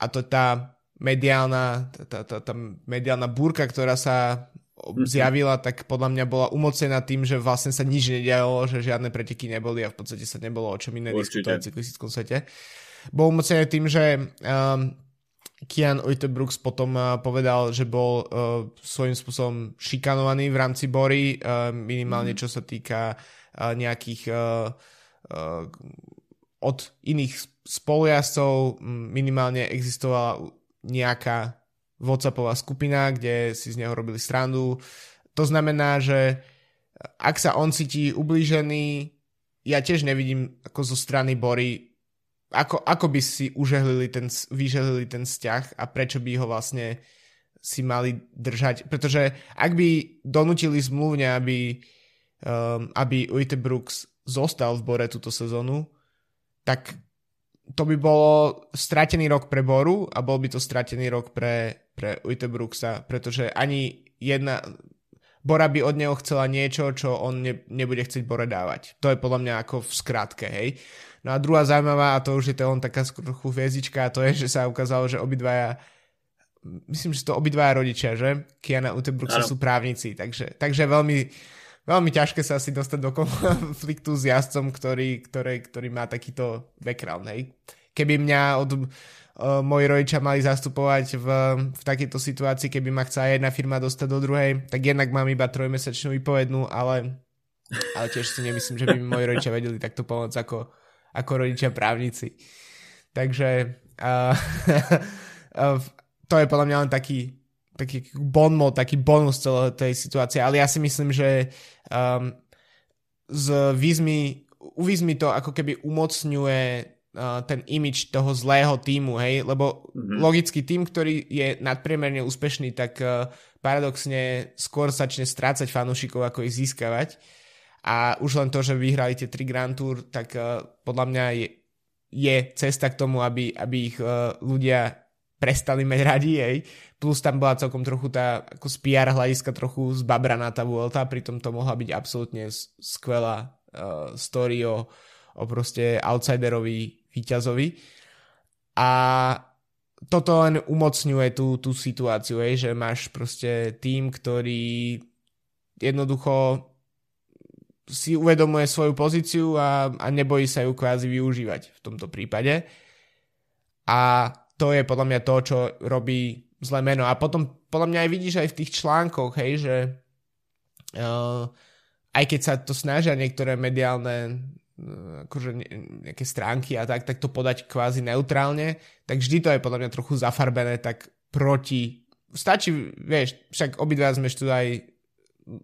a to tá mediálna, tá, tá, tá mediálna búrka, ktorá sa Mhm. zjavila, tak podľa mňa bola umocená tým, že vlastne sa nič nedialo, že žiadne preteky neboli a v podstate sa nebolo o čom iné diskutovať v cyklistickom svete. Bol umocený tým, že um, Kian Uitebrooks potom uh, povedal, že bol uh, svojím spôsobom šikanovaný v rámci Bory, uh, minimálne mm. čo sa týka uh, nejakých uh, uh, od iných spolujazdcov, minimálne existovala nejaká WhatsAppová skupina, kde si z neho robili strandu. To znamená, že ak sa on cíti ublížený, ja tiež nevidím ako zo strany Bory, ako, ako by si užehlili ten, vyžehlili ten vzťah a prečo by ho vlastne si mali držať. Pretože ak by donutili zmluvne, aby, um, aby Uite Brooks zostal v Bore túto sezónu, tak to by bolo stratený rok pre Boru a bol by to stratený rok pre, pre Uitebruxa, pretože ani jedna... Bora by od neho chcela niečo, čo on ne, nebude chcieť Bore dávať. To je podľa mňa ako v skratke, hej. No a druhá zaujímavá, a to už je to on taká trochu hviezdička, a to je, že sa ukázalo, že obidvaja myslím, že to obidvaja rodičia, že? Kiana Utebruxa sú právnici, takže, takže veľmi, veľmi ťažké sa asi dostať do konfliktu s jazdcom, ktorý, ktorý, ktorý má takýto background, hej. Keby mňa od uh, moji rodičia mali zastupovať v, v takejto situácii, keby ma chcela jedna firma dostať do druhej, tak jednak mám iba trojmesačnú vypovednú, ale, ale tiež si nemyslím, že by mi moji rodičia vedeli takto pomôcť ako, ako rodičia právnici. Takže uh, to je podľa mňa len taký, taký bonmot, taký bonus celej tej situácie, ale ja si myslím, že um, z výzmy, u výzmy to ako keby umocňuje uh, ten imič toho zlého týmu, hej, lebo mm-hmm. logicky tým, ktorý je nadpriemerne úspešný, tak uh, paradoxne skôr začne strácať fanúšikov, ako ich získavať. A už len to, že vyhrali tie tri Grand Tour, tak uh, podľa mňa je, je cesta k tomu, aby, aby ich uh, ľudia prestali mať radi, hej. Plus tam bola celkom trochu tá, ako z PR hľadiska trochu zbabraná tá Vuelta, pritom to mohla byť absolútne skvelá uh, story o, o proste outsiderovi výťazovi. A toto len umocňuje tú, tú situáciu, je, že máš proste tým, ktorý jednoducho si uvedomuje svoju pozíciu a, a nebojí sa ju kvázi využívať v tomto prípade. A to je podľa mňa to, čo robí zlé meno. A potom podľa mňa aj vidíš aj v tých článkoch, hej, že uh, aj keď sa to snažia niektoré mediálne Eh, akože nejaké stránky a tak, tak to podať kvázi neutrálne, tak vždy to je podľa mňa trochu zafarbené tak proti. Stačí, vieš, však obidva sme študovali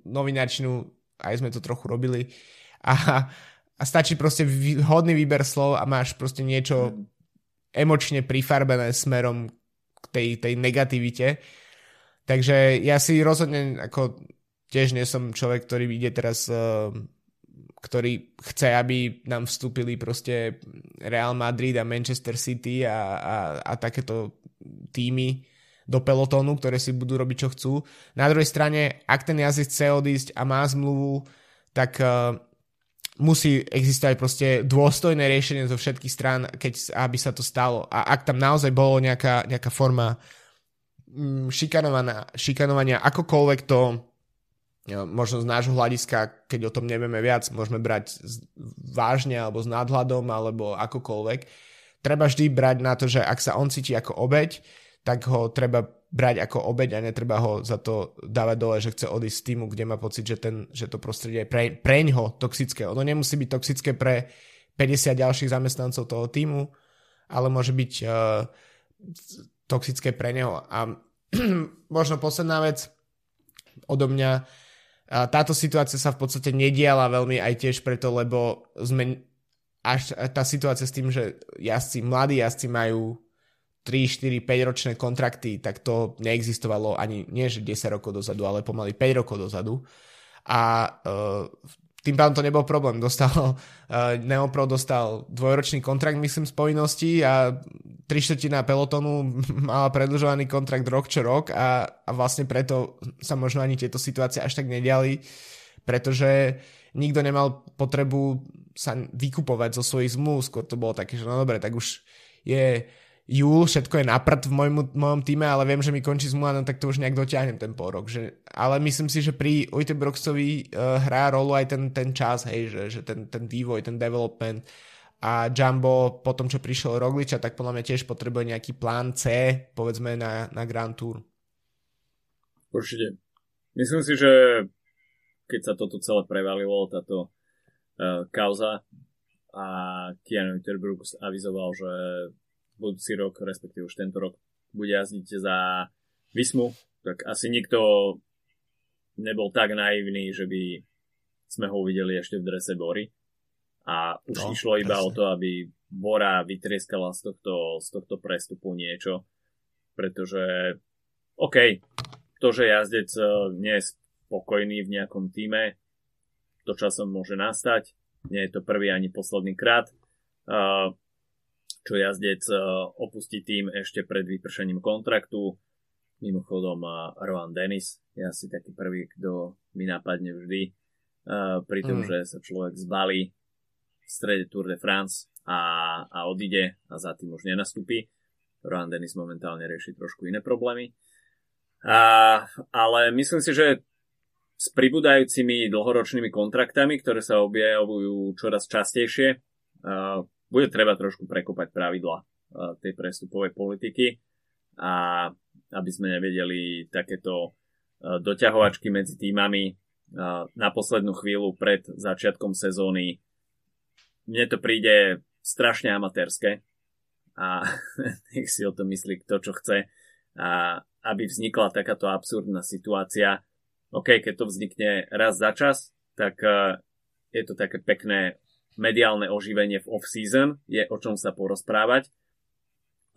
novinačnú, aj sme to trochu robili a, a stačí proste hodný výber slov a máš proste niečo mm. Emočne prifarbené smerom k tej, tej negativite Takže ja si rozhodne ako tiež nie som človek, ktorý ide teraz uh, ktorý chce, aby nám vstúpili proste Real Madrid a Manchester City a, a, a takéto týmy do pelotónu, ktoré si budú robiť, čo chcú. Na druhej strane, ak ten jazyc chce odísť a má zmluvu, tak uh, musí existovať proste dôstojné riešenie zo všetkých strán, keď, aby sa to stalo. A ak tam naozaj bolo nejaká, nejaká forma mm, šikanovania, akokoľvek to možno z nášho hľadiska, keď o tom nevieme viac, môžeme brať vážne alebo s nadhľadom alebo akokoľvek. Treba vždy brať na to, že ak sa on cíti ako obeď, tak ho treba brať ako obeď a netreba ho za to dávať dole, že chce odísť z týmu, kde má pocit, že, ten, že to prostredie je pre, preň toxické. Ono nemusí byť toxické pre 50 ďalších zamestnancov toho týmu, ale môže byť uh, toxické pre neho. A možno posledná vec odo mňa, táto situácia sa v podstate nediala veľmi aj tiež preto, lebo sme až tá situácia s tým, že jazdci, mladí jazdci majú 3, 4, 5 ročné kontrakty, tak to neexistovalo ani nie že 10 rokov dozadu, ale pomaly 5 rokov dozadu. A uh, tým pádom to nebol problém. Dostal, uh, Neopro dostal dvojročný kontrakt, myslím, z a tri štvrtina pelotonu mala predlžovaný kontrakt rok čo rok a, a vlastne preto sa možno ani tieto situácie až tak nediali, pretože nikto nemal potrebu sa vykupovať zo svojich zmluv, skôr to bolo také, že no dobre, tak už je júl, všetko je na prd v mojom, mojom týme, ale viem, že mi končí zmluva, no tak to už nejak dotiahnem ten pol rok. Že, ale myslím si, že pri Broxovi uh, hrá rolu aj ten, ten čas, hej, že, že ten, ten vývoj, ten development a Jumbo po tom, čo prišiel Rogliča, tak podľa mňa tiež potrebuje nejaký plán C, povedzme na, na Grand Tour. Určite. Myslím si, že keď sa toto celé prevalilo, táto uh, kauza a Keanu Brooks avizoval, že budúci rok, respektíve už tento rok, bude jazdiť za Vismu, tak asi nikto nebol tak naivný, že by sme ho uvideli ešte v drese Bory. A už no, išlo iba presne. o to, aby Bora vytrieskala z tohto, z tohto prestupu niečo, pretože OK, to, že jazdec eh, nie je spokojný v nejakom týme, to časom môže nastať, nie je to prvý ani posledný krát. Uh, čo jazdec e, opustí tým ešte pred vypršením kontraktu. Mimochodom Rowan Dennis je asi taký prvý, kto mi napadne vždy e, pri tom, mm. že sa človek zbalí v strede Tour de France a, a odíde a za tým už nenastúpi. Rowan Dennis momentálne rieši trošku iné problémy. A, ale myslím si, že s pribúdajúcimi dlhoročnými kontraktami, ktoré sa objavujú čoraz častejšie, bude treba trošku prekopať pravidla eh, tej prestupovej politiky a aby sme nevedeli takéto eh, doťahovačky medzi týmami eh, na poslednú chvíľu pred začiatkom sezóny. Mne to príde strašne amatérske a nech si o to myslí kto čo chce a aby vznikla takáto absurdná situácia. OK, keď to vznikne raz za čas, tak je to také pekné mediálne oživenie v off-season, je o čom sa porozprávať.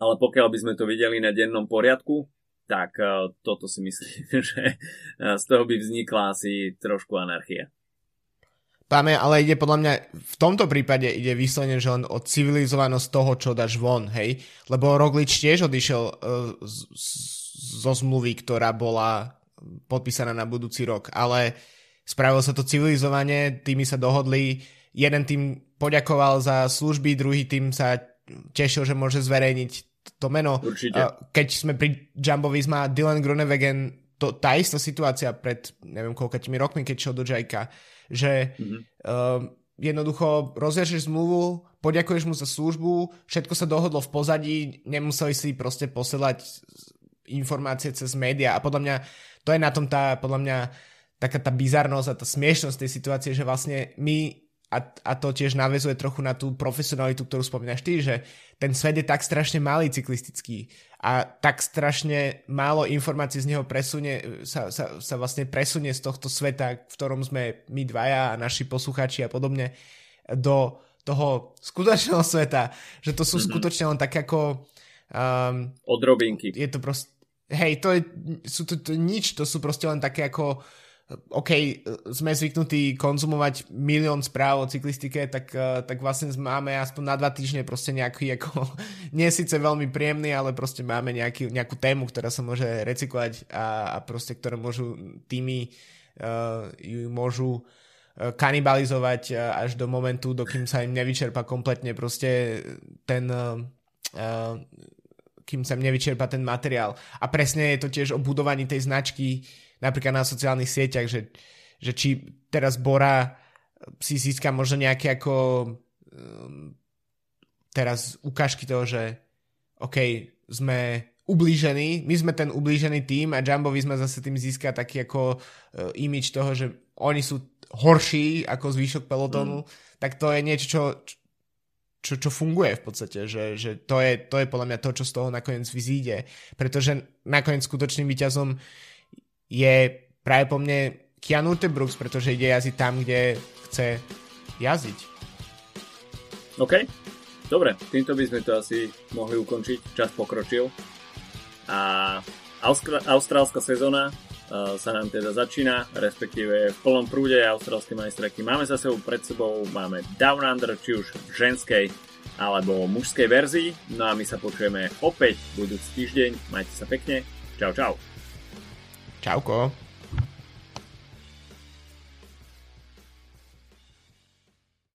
Ale pokiaľ by sme to videli na dennom poriadku, tak uh, toto si myslím, že uh, z toho by vznikla asi trošku anarchia. Páme, ale ide podľa mňa, v tomto prípade ide vyslovene, že len o civilizovanosť toho, čo dáš von, hej? Lebo Roglič tiež odišiel uh, z, zo zmluvy, ktorá bola podpísaná na budúci rok, ale spravilo sa to civilizovanie, tými sa dohodli, jeden tým poďakoval za služby, druhý tým sa tešil, že môže zverejniť to meno. Určite. Keď sme pri Jumbo Visma, Dylan Grunewegen, to, tá istá situácia pred neviem koľkatými rokmi, keď šiel do Jajka, že mm-hmm. uh, jednoducho rozviažeš zmluvu, poďakuješ mu za službu, všetko sa dohodlo v pozadí, nemuseli si proste posielať informácie cez média a podľa mňa to je na tom tá, podľa mňa taká tá bizarnosť a tá smiešnosť tej situácie, že vlastne my a, a to tiež navezuje trochu na tú profesionalitu, ktorú spomínaš ty, že ten svet je tak strašne malý cyklistický a tak strašne málo informácií z neho presunie, sa, sa, sa vlastne presunie z tohto sveta, v ktorom sme my dvaja a naši posluchači a podobne, do toho skutočného sveta, že to sú mm-hmm. skutočne len tak ako... Um, Odrobinky. Je to proste hej, to je, sú to, to nič, to sú proste len také ako OK, sme zvyknutí konzumovať milión správ o cyklistike, tak, tak vlastne máme aspoň na dva týždne proste nejaký ako, nie síce veľmi príjemný, ale proste máme nejaký, nejakú tému, ktorá sa môže recyklovať a, a proste, ktoré môžu týmy uh, ju môžu uh, kanibalizovať uh, až do momentu, dokým sa im nevyčerpa kompletne proste ten uh, uh, kým sa im nevyčerpa ten materiál. A presne je to tiež o budovaní tej značky napríklad na sociálnych sieťach, že, že či teraz Bora si získa možno nejaké ako um, teraz ukážky toho, že OK, sme ublížení, my sme ten ublížený tým a Jumbovi sme zase tým získať taký ako uh, imič toho, že oni sú horší ako zvýšok pelotonu, mm. tak to je niečo, čo, čo, čo funguje v podstate, že, že to, je, to je podľa mňa to, čo z toho nakoniec vyzíde, pretože nakoniec skutočným výťazom je práve po mne Keanu Brooks, pretože ide jazdiť tam, kde chce jazdiť. OK, dobre, týmto by sme to asi mohli ukončiť, čas pokročil a Austra- austrálska sezóna uh, sa nám teda začína, respektíve v plnom prúde austrálskej majstraky. Máme za sebou pred sebou, máme Down Under, či už v ženskej alebo mužskej verzii. No a my sa počujeme opäť budúci týždeň. Majte sa pekne. Čau, čau. 照顾。